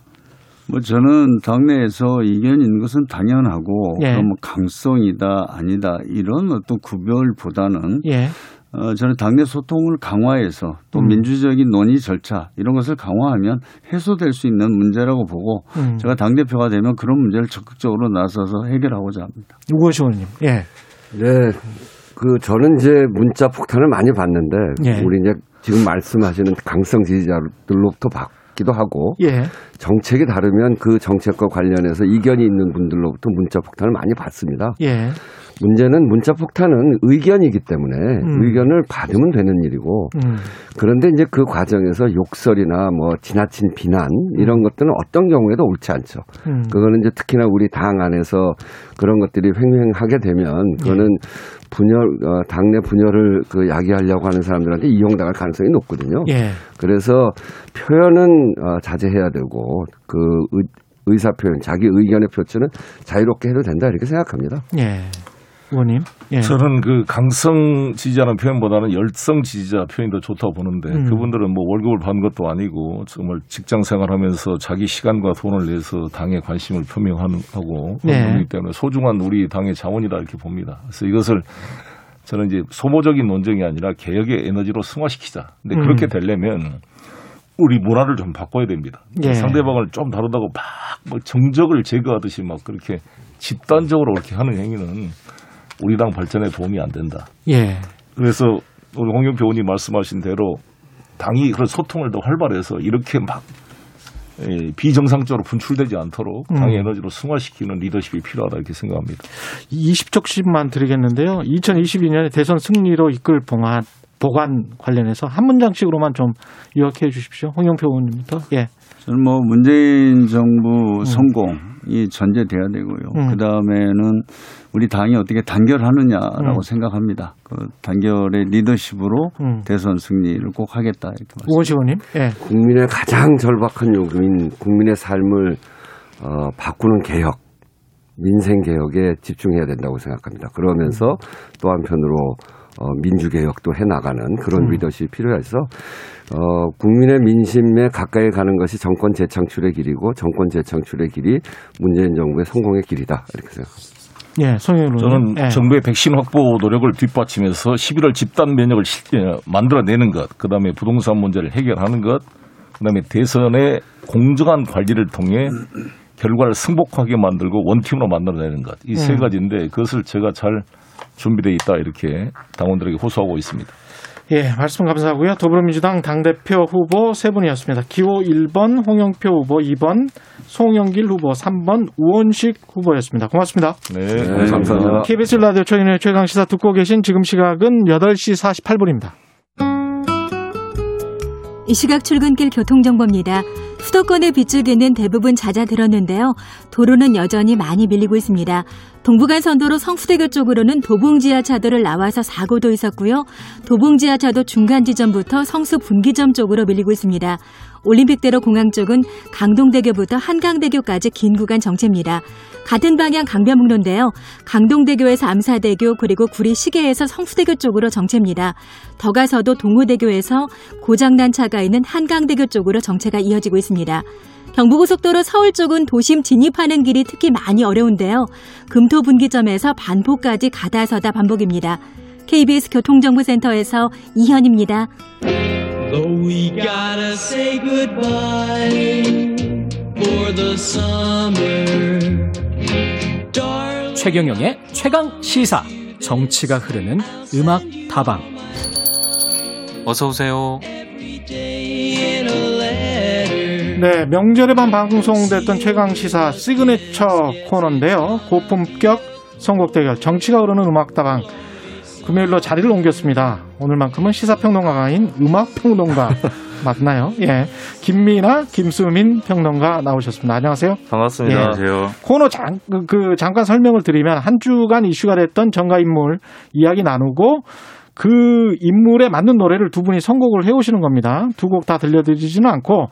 뭐 저는 당내에서 있는 것은 당연하고 예. 그럼 뭐 강성이다 아니다 이런 어떤 구별보다는 예. 어, 저는 당내 소통을 강화해서 또 음. 민주적인 논의 절차 이런 것을 강화하면 해소될 수 있는 문제라고 보고 음. 제가 당 대표가 되면 그런 문제를 적극적으로 나서서 해결하고자 합니다. 우거시 의원님. 예. 네. 그 저는 이제 문자 폭탄을 많이 봤는데 예. 우리 이제 지금 말씀하시는 강성 지지자들로부터 받기도 하고 예. 정책이 다르면 그 정책과 관련해서 이견이 있는 분들로부터 문자 폭탄을 많이 받습니다. 예. 문제는 문자 폭탄은 의견이기 때문에 음. 의견을 받으면 되는 일이고 음. 그런데 이제 그 과정에서 욕설이나 뭐 지나친 비난 이런 음. 것들은 어떤 경우에도 옳지 않죠. 음. 그거는 이제 특히나 우리 당 안에서 그런 것들이 횡행하게 되면 그거는 예. 분열 어, 당내 분열을 그 야기하려고 하는 사람들한테 이용당할 가능성이 높거든요. 예. 그래서 표현은 어, 자제해야 되고 그 의, 의사 표현, 자기 의견의 표출은 자유롭게 해도 된다 이렇게 생각합니다. 예. 의원님. 예. 저는 그 강성 지지자는 표현보다는 열성 지지자 표현이 더 좋다고 보는데 음. 그분들은 뭐 월급을 받는 것도 아니고 정말 직장 생활하면서 자기 시간과 돈을 내서 당에 관심을 표명하고 네. 그런 분이기 때문에 소중한 우리 당의 자원이다 이렇게 봅니다. 그래서 이것을 저는 이제 소모적인 논쟁이 아니라 개혁의 에너지로 승화시키자. 근데 그렇게 음. 되려면 우리 문화를 좀 바꿔야 됩니다. 예. 상대방을 좀 다루다고 막뭐 정적을 제거하듯이 막 그렇게 집단적으로 그렇게 하는 행위는 우리 당 발전에 도움이 안 된다. 예. 그래서 우리 홍영표 의원님 말씀하신 대로 당이 그런 소통을 더 활발해서 이렇게 막 예, 비정상적으로 분출되지 않도록 음. 당의 음. 에너지로 승화시키는 리더십이 필요하다 이렇게 생각합니다. 20적씩만 드리겠는데요. 2022년에 대선 승리로 이끌 봉안, 보관 관련해서 한 문장씩으로만 좀 요약해 주십시오. 홍영표 의원님부터. 예. 저는 뭐 문재인 정부 음. 성공이 전제돼야 되고요. 음. 그 다음에는 우리 당이 어떻게 단결하느냐라고 음. 생각합니다. 그 단결의 리더십으로 음. 대선 승리를 꼭 하겠다 이렇게 말씀니다 오시원님, 예. 국민의 가장 절박한 요구인 국민의 삶을 어, 바꾸는 개혁, 민생 개혁에 집중해야 된다고 생각합니다. 그러면서 또 한편으로 어, 민주개혁도 해나가는 그런 음. 리더십이 필요해서 어, 국민의 민심에 가까이 가는 것이 정권 재창출의 길이고 정권 재창출의 길이 문재인 정부의 성공의 길이다 이렇게 생각합니다. 예, 저는 예. 정부의 백신 확보 노력을 뒷받침해서 11월 집단 면역을 만들어내는 것, 그다음에 부동산 문제를 해결하는 것, 그다음에 대선의 공정한 관리를 통해 결과를 승복하게 만들고 원팀으로 만들어내는 것. 이세 음. 가지인데 그것을 제가 잘 준비돼 있다 이렇게 당원들에게 호소하고 있습니다. 예, 말씀 감사하고요. 더불어민주당 당대표 후보 세 분이었습니다. 기호 1번 홍영표 후보, 2번 송영길 후보, 3번 우원식 후보였습니다. 고맙습니다. 네, 네 감사합니다. KBS 라디오 최근의 최강시사 듣고 계신 지금 시각은 8시 48분입니다. 이 시각 출근길 교통정보입니다. 수도권의 빗줄기는 대부분 잦아들었는데요. 도로는 여전히 많이 밀리고 있습니다. 동부간선도로 성수대교 쪽으로는 도봉지하차도를 나와서 사고도 있었고요. 도봉지하차도 중간 지점부터 성수 분기점 쪽으로 밀리고 있습니다. 올림픽대로 공항 쪽은 강동대교부터 한강대교까지 긴 구간 정체입니다. 같은 방향 강변북로인데요. 강동대교에서 암사대교 그리고 구리 시계에서 성수대교 쪽으로 정체입니다. 더 가서도 동호대교에서 고장난 차가 있는 한강대교 쪽으로 정체가 이어지고 있습니다. 경부고속도로 서울 쪽은 도심 진입하는 길이 특히 많이 어려운데요. 금토 분기점에서 반포까지 가다서다 반복입니다. KBS 교통정보센터에서 이현입니다. 최경영의 최강 시사 정치가 흐르는 음악 다방 어서 오세요. 네, 명절에만 방송됐던 최강 시사 시그니처 코너인데요. 고품격 선곡 대결 정치가 흐르는 음악 다방 금요일로 자리를 옮겼습니다. 오늘만큼은 시사평론가가 아닌 음악평론가 [laughs] 맞나요? 예. 김민하, 김수민 평론가 나오셨습니다. 안녕하세요. 반갑습니다. 예. 안녕하세요. 코너 장, 그, 그 잠깐 설명을 드리면 한 주간 이슈가 됐던 정가 인물 이야기 나누고 그 인물에 맞는 노래를 두 분이 선곡을 해오시는 겁니다. 두 곡 다 들려드리지는 않고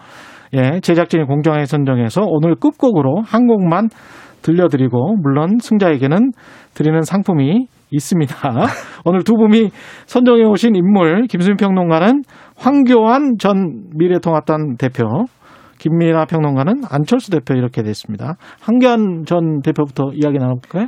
예, 제작진이 공정하게 선정해서 오늘 끝곡으로 한 곡만 들려드리고 물론 승자에게는 드리는 상품이 있습니다. [laughs] 오늘 두 분이 선정해 오신 인물 김수민 평론가는 황교안 전 미래통합당 대표, 김민아 평론가는 안철수 대표 이렇게 됐습니다. 황교안 전 대표부터 이야기 나눠볼까요?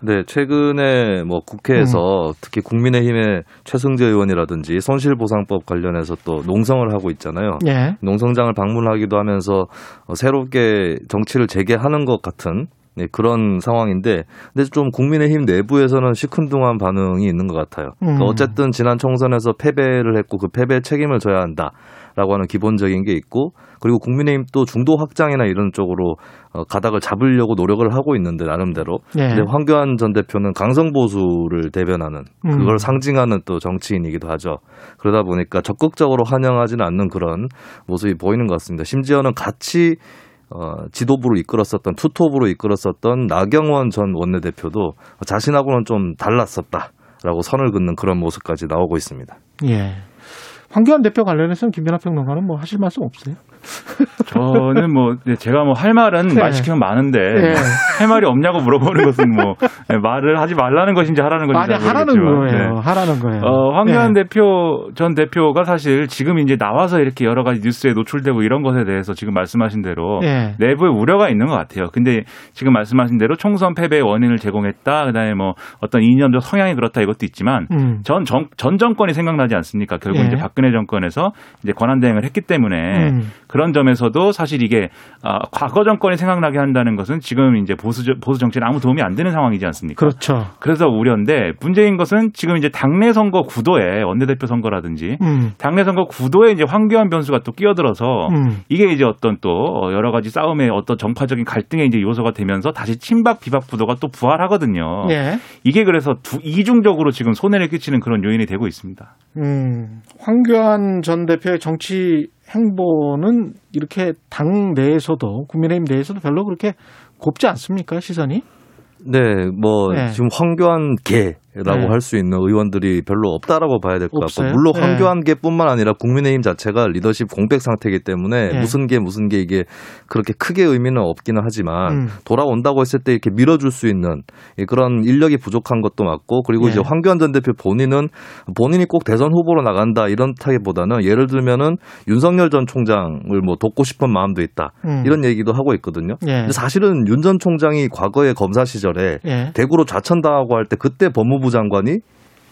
네, 최근에 뭐 국회에서 음. 특히 국민의힘의 최승재 의원이라든지 손실보상법 관련해서 또 농성을 하고 있잖아요. 예. 농성장을 방문하기도 하면서 새롭게 정치를 재개하는 것 같은 네, 그런 상황인데, 근데 좀 국민의힘 내부에서는 시큰둥한 반응이 있는 것 같아요. 그러니까 음. 어쨌든 지난 총선에서 패배를 했고 그 패배 책임을 져야 한다 라고 하는 기본적인 게 있고, 그리고 국민의힘 또 중도 확장이나 이런 쪽으로 어, 가닥을 잡으려고 노력을 하고 있는데 나름대로. 예. 근데 황교안 전 대표는 강성 보수를 대변하는 그걸 음. 상징하는 또 정치인이기도 하죠. 그러다 보니까 적극적으로 환영하지는 않는 그런 모습이 보이는 것 같습니다. 심지어는 같이 어, 지도부로 이끌었었던 투톱으로 이끌었었던 나경원 전 원내대표도 자신하고는 좀 달랐었다라고 선을 긋는 그런 모습까지 나오고 있습니다. 예. 황교안 대표 관련해서는 김연아 평론가는 뭐 하실 말씀 없어요? 저는 뭐 네, 제가 뭐 할 말은 네. 말 시키면 많은데 네. 할 말이 없냐고 물어보는 것은 뭐 네, 말을 하지 말라는 것인지 하라는 것인지 아니 하라는 거예요. 네. 하라는 거예요. 어, 황교안 네. 대표 전 대표가 사실 지금 이제 나와서 이렇게 여러 가지 뉴스에 노출되고 이런 것에 대해서 지금 말씀하신 대로 내부에 우려가 있는 것 같아요. 근데 지금 말씀하신 대로 총선 패배의 원인을 제공했다. 그다음에 뭐 어떤 이념적 성향이 그렇다 이것도 있지만 음. 전, 정, 전 정권이 생각나지 않습니까? 결국 이제 박근혜 정권에서 이제 권한 대행을 했기 때문에 음. 그런 점에서도 사실 이게 어, 과거 정권이 생각나게 한다는 것은 지금 이제 보수 보수 정치에 아무 도움이 안 되는 상황이지 않습니까? 그렇죠. 그래서 우려인데 문제인 것은 지금 이제 당내 선거 구도에 원내대표 선거라든지 음. 당내 선거 구도에 이제 황교안 변수가 또 끼어들어서 음. 이게 이제 어떤 또 여러 가지 싸움의 어떤 정파적인 갈등의 이제 요소가 되면서 다시 친박 비박 구도가 또 부활하거든요. 예. 이게 그래서 두, 이중적으로 지금 손해를 끼치는 그런 요인이 되고 있습니다. 음, 황교안 전 대표의 정치 행보는 이렇게 당 내에서도 국민의힘 내에서도 별로 그렇게 곱지 않습니까 시선이? 네, 뭐 네. 지금 황교안 개 라고 네. 할수 있는 의원들이 별로 없다라고 봐야 될 것 같고 물론 네. 황교안계뿐만 아니라 국민의힘 자체가 리더십 공백 상태이기 때문에 네. 무슨 게 무슨 게 이게 그렇게 크게 의미는 없기는 하지만 음. 돌아온다고 했을 때 이렇게 밀어줄 수 있는 그런 인력이 부족한 것도 맞고 그리고 이제 네. 황교안 전 대표 본인은 본인이 꼭 대선 후보로 나간다 이런 타기보다는 예를 들면은 윤석열 전 총장을 뭐 돕고 싶은 마음도 있다 음. 이런 얘기도 하고 있거든요. 예. 사실은 윤 전 총장이 과거에 검사 시절에 예. 대구로 좌천당하고 할 때 그때 법무부 법무부 장관이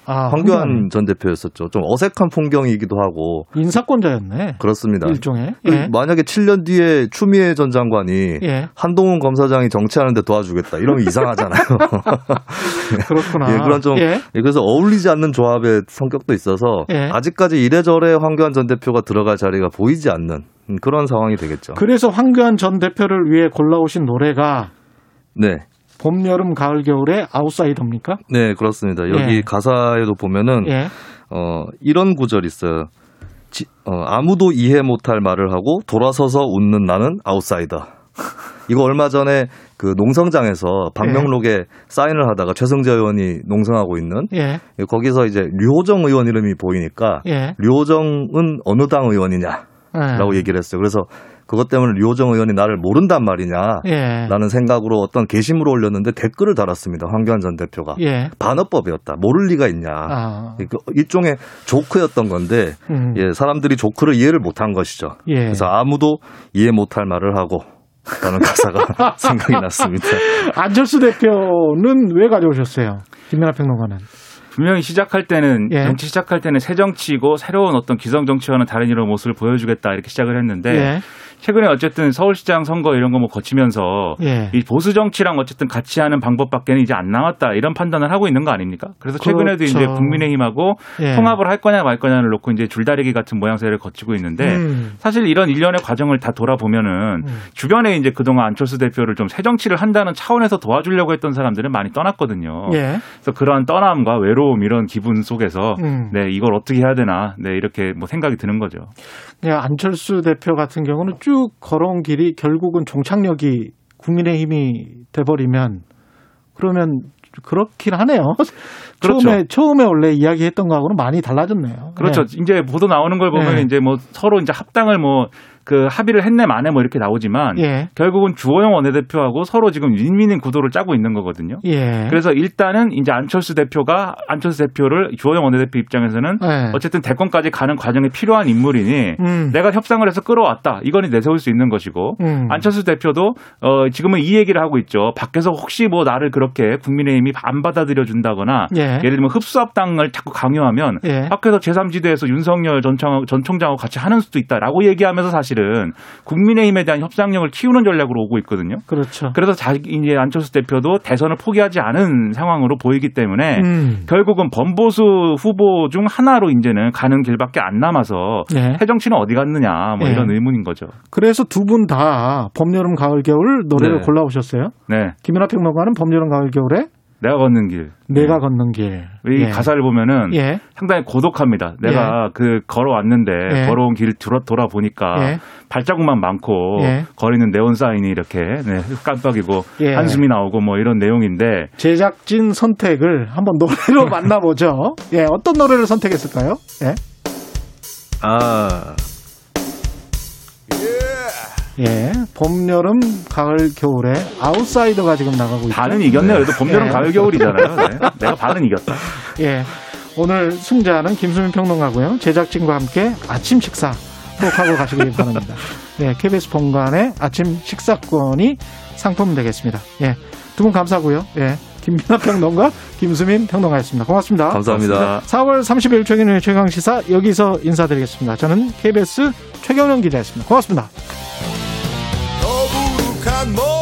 아, 황교안 전 대표였었죠. 좀 어색한 풍경이기도 하고 인사권자였네. 그렇습니다. 일종의 그 예. 만약에 7년 뒤에 추미애 전 장관이 예. 한동훈 검사장이 정치하는데 도와주겠다 이러면 이상하잖아요. [laughs] 그렇구나. 예, 그런 좀 예. 그래서 어울리지 않는 조합의 성격도 있어서 예. 아직까지 이래저래 황교안 전 대표가 들어갈 자리가 보이지 않는 그런 상황이 되겠죠. 그래서 황교안 전 대표를 위해 골라오신 노래가 네. 봄, 여름, 가을, 겨울의 아웃사이더입니까? 네, 그렇습니다. 여기 예. 가사에도 보면은 예. 어, 이런 구절 있어요. 지, 어, 아무도 이해 못할 말을 하고 돌아서서 웃는 나는 아웃사이더. [laughs] 이거 얼마 전에 그 농성장에서 방명록에 예. 사인을 하다가 최성재 의원이 농성하고 있는 예. 거기서 이제 류호정 의원 이름이 보이니까 예. 류호정은 어느 당 의원이냐라고 예. 얘기를 했어요. 그래서 그것 때문에 류호정 의원이 나를 모른단 말이냐 예. 라는 생각으로 어떤 게시물을 올렸는데 댓글을 달았습니다. 황교안 전 대표가 예. 반어법이었다. 모를 리가 있냐. 아. 그 일종의 조크였던 건데 음. 예, 사람들이 조크를 이해를 못한 것이죠. 예. 그래서 아무도 이해 못할 말을 하고 라는 가사가 [laughs] 생각이 났습니다. 안철수 대표는 왜 가져오셨어요? 김연아 평론가는. 분명히 시작할 때는 예. 정치 시작할 때는 새 정치이고 새로운 어떤 기성 정치와는 다른 이런 모습을 보여주겠다 이렇게 시작을 했는데 예. 최근에 어쨌든 서울시장 선거 이런 거 뭐 거치면서 예. 이 보수 정치랑 어쨌든 같이 하는 방법밖에는 이제 안 남았다 이런 판단을 하고 있는 거 아닙니까? 그래서 최근에도 그렇죠. 이제 국민의힘하고 예. 통합을 할 거냐 말 거냐를 놓고 이제 줄다리기 같은 모양새를 거치고 있는데 음. 사실 이런 일련의 과정을 다 돌아보면은 음. 주변에 이제 그동안 안철수 대표를 좀 새 정치를 한다는 차원에서 도와주려고 했던 사람들은 많이 떠났거든요. 예. 그래서 그러한 떠남과 외로움 이런 기분 속에서 음. 네 이걸 어떻게 해야 되나 네 이렇게 뭐 생각이 드는 거죠. 네, 안철수 대표 같은 경우는 쭉 걸어온 길이 결국은 종착역이 국민의힘이 돼버리면 그러면 그렇긴 하네요. [laughs] 그렇죠. 처음에 처음에 원래 이야기했던 거하고는 많이 달라졌네요. 그렇죠. 네. 이제 보도 나오는 걸 보면 네. 이제 뭐 서로 이제 합당을 뭐 그 합의를 했네 마네 뭐 이렇게 나오지만 예. 결국은 주호영 원내대표하고 서로 지금 윈윈인 구도를 짜고 있는 거거든요. 예. 그래서 일단은 이제 안철수 대표가 안철수 대표를 주호영 원내대표 입장에서는 예. 어쨌든 대권까지 가는 과정에 필요한 인물이니 음. 내가 협상을 해서 끌어왔다. 이거는 내세울 수 있는 것이고 음. 안철수 대표도 어 지금은 이 얘기를 하고 있죠. 밖에서 혹시 뭐 나를 그렇게 국민의힘이 안 받아들여 준다거나 예. 를 들면 흡수합당을 자꾸 강요하면 예. 밖에서 제3지대에서 윤석열 전, 전 총장하고 같이 하는 수도 있다라고 얘기하면서 사실 사실은 국민의힘에 대한 협상력을 키우는 전략으로 오고 있거든요. 그렇죠. 그래서 자기 이제 안철수 대표도 대선을 포기하지 않은 상황으로 보이기 때문에 음. 결국은 범보수 후보 중 하나로 이제는 가는 길밖에 안 남아서 네. 해정치는 어디 갔느냐 뭐 네. 이런 의문인 거죠. 그래서 두 분 다 봄, 여름, 가을, 겨울 노래를 네. 골라오셨어요. 네. 김연아 평론가는 봄, 여름, 가을, 겨울에 내가 걷는 길. 내가 네. 걷는 길. 이 예. 가사를 보면은 예. 상당히 고독합니다. 내가 예. 그 걸어왔는데 예. 걸어온 길 돌아, 돌아보니까 예. 발자국만 많고 예. 거리는 네온 사인이 이렇게 네, 깜빡이고 한숨이 나오고 뭐 이런 내용인데 제작진 선택을 한번 노래로 [laughs] 만나보죠. 예, 어떤 노래를 선택했을까요? 예. 아. 예, 봄, 여름, 가을, 겨울에 아웃사이더가 지금 나가고 있죠. 반은 이겼네요. 그래도 봄, 여름, 예. 가을, 겨울이잖아요. [laughs] 네. 내가 반은 이겼다. 예, 오늘 승자는 김수민 평론가고요. 제작진과 함께 아침 식사 꼭 하고 가시길 바랍니다. 네, KBS 본관의 아침 식사권이 상품 되겠습니다. 예, 두 분 감사하고요. 예. 김민아 평론가, 김수민 평론가였습니다. 고맙습니다. 감사합니다. 4월 30일 최경영의 최강시사 여기서 인사드리겠습니다. 저는 KBS 최경영 기자였습니다. 고맙습니다. 모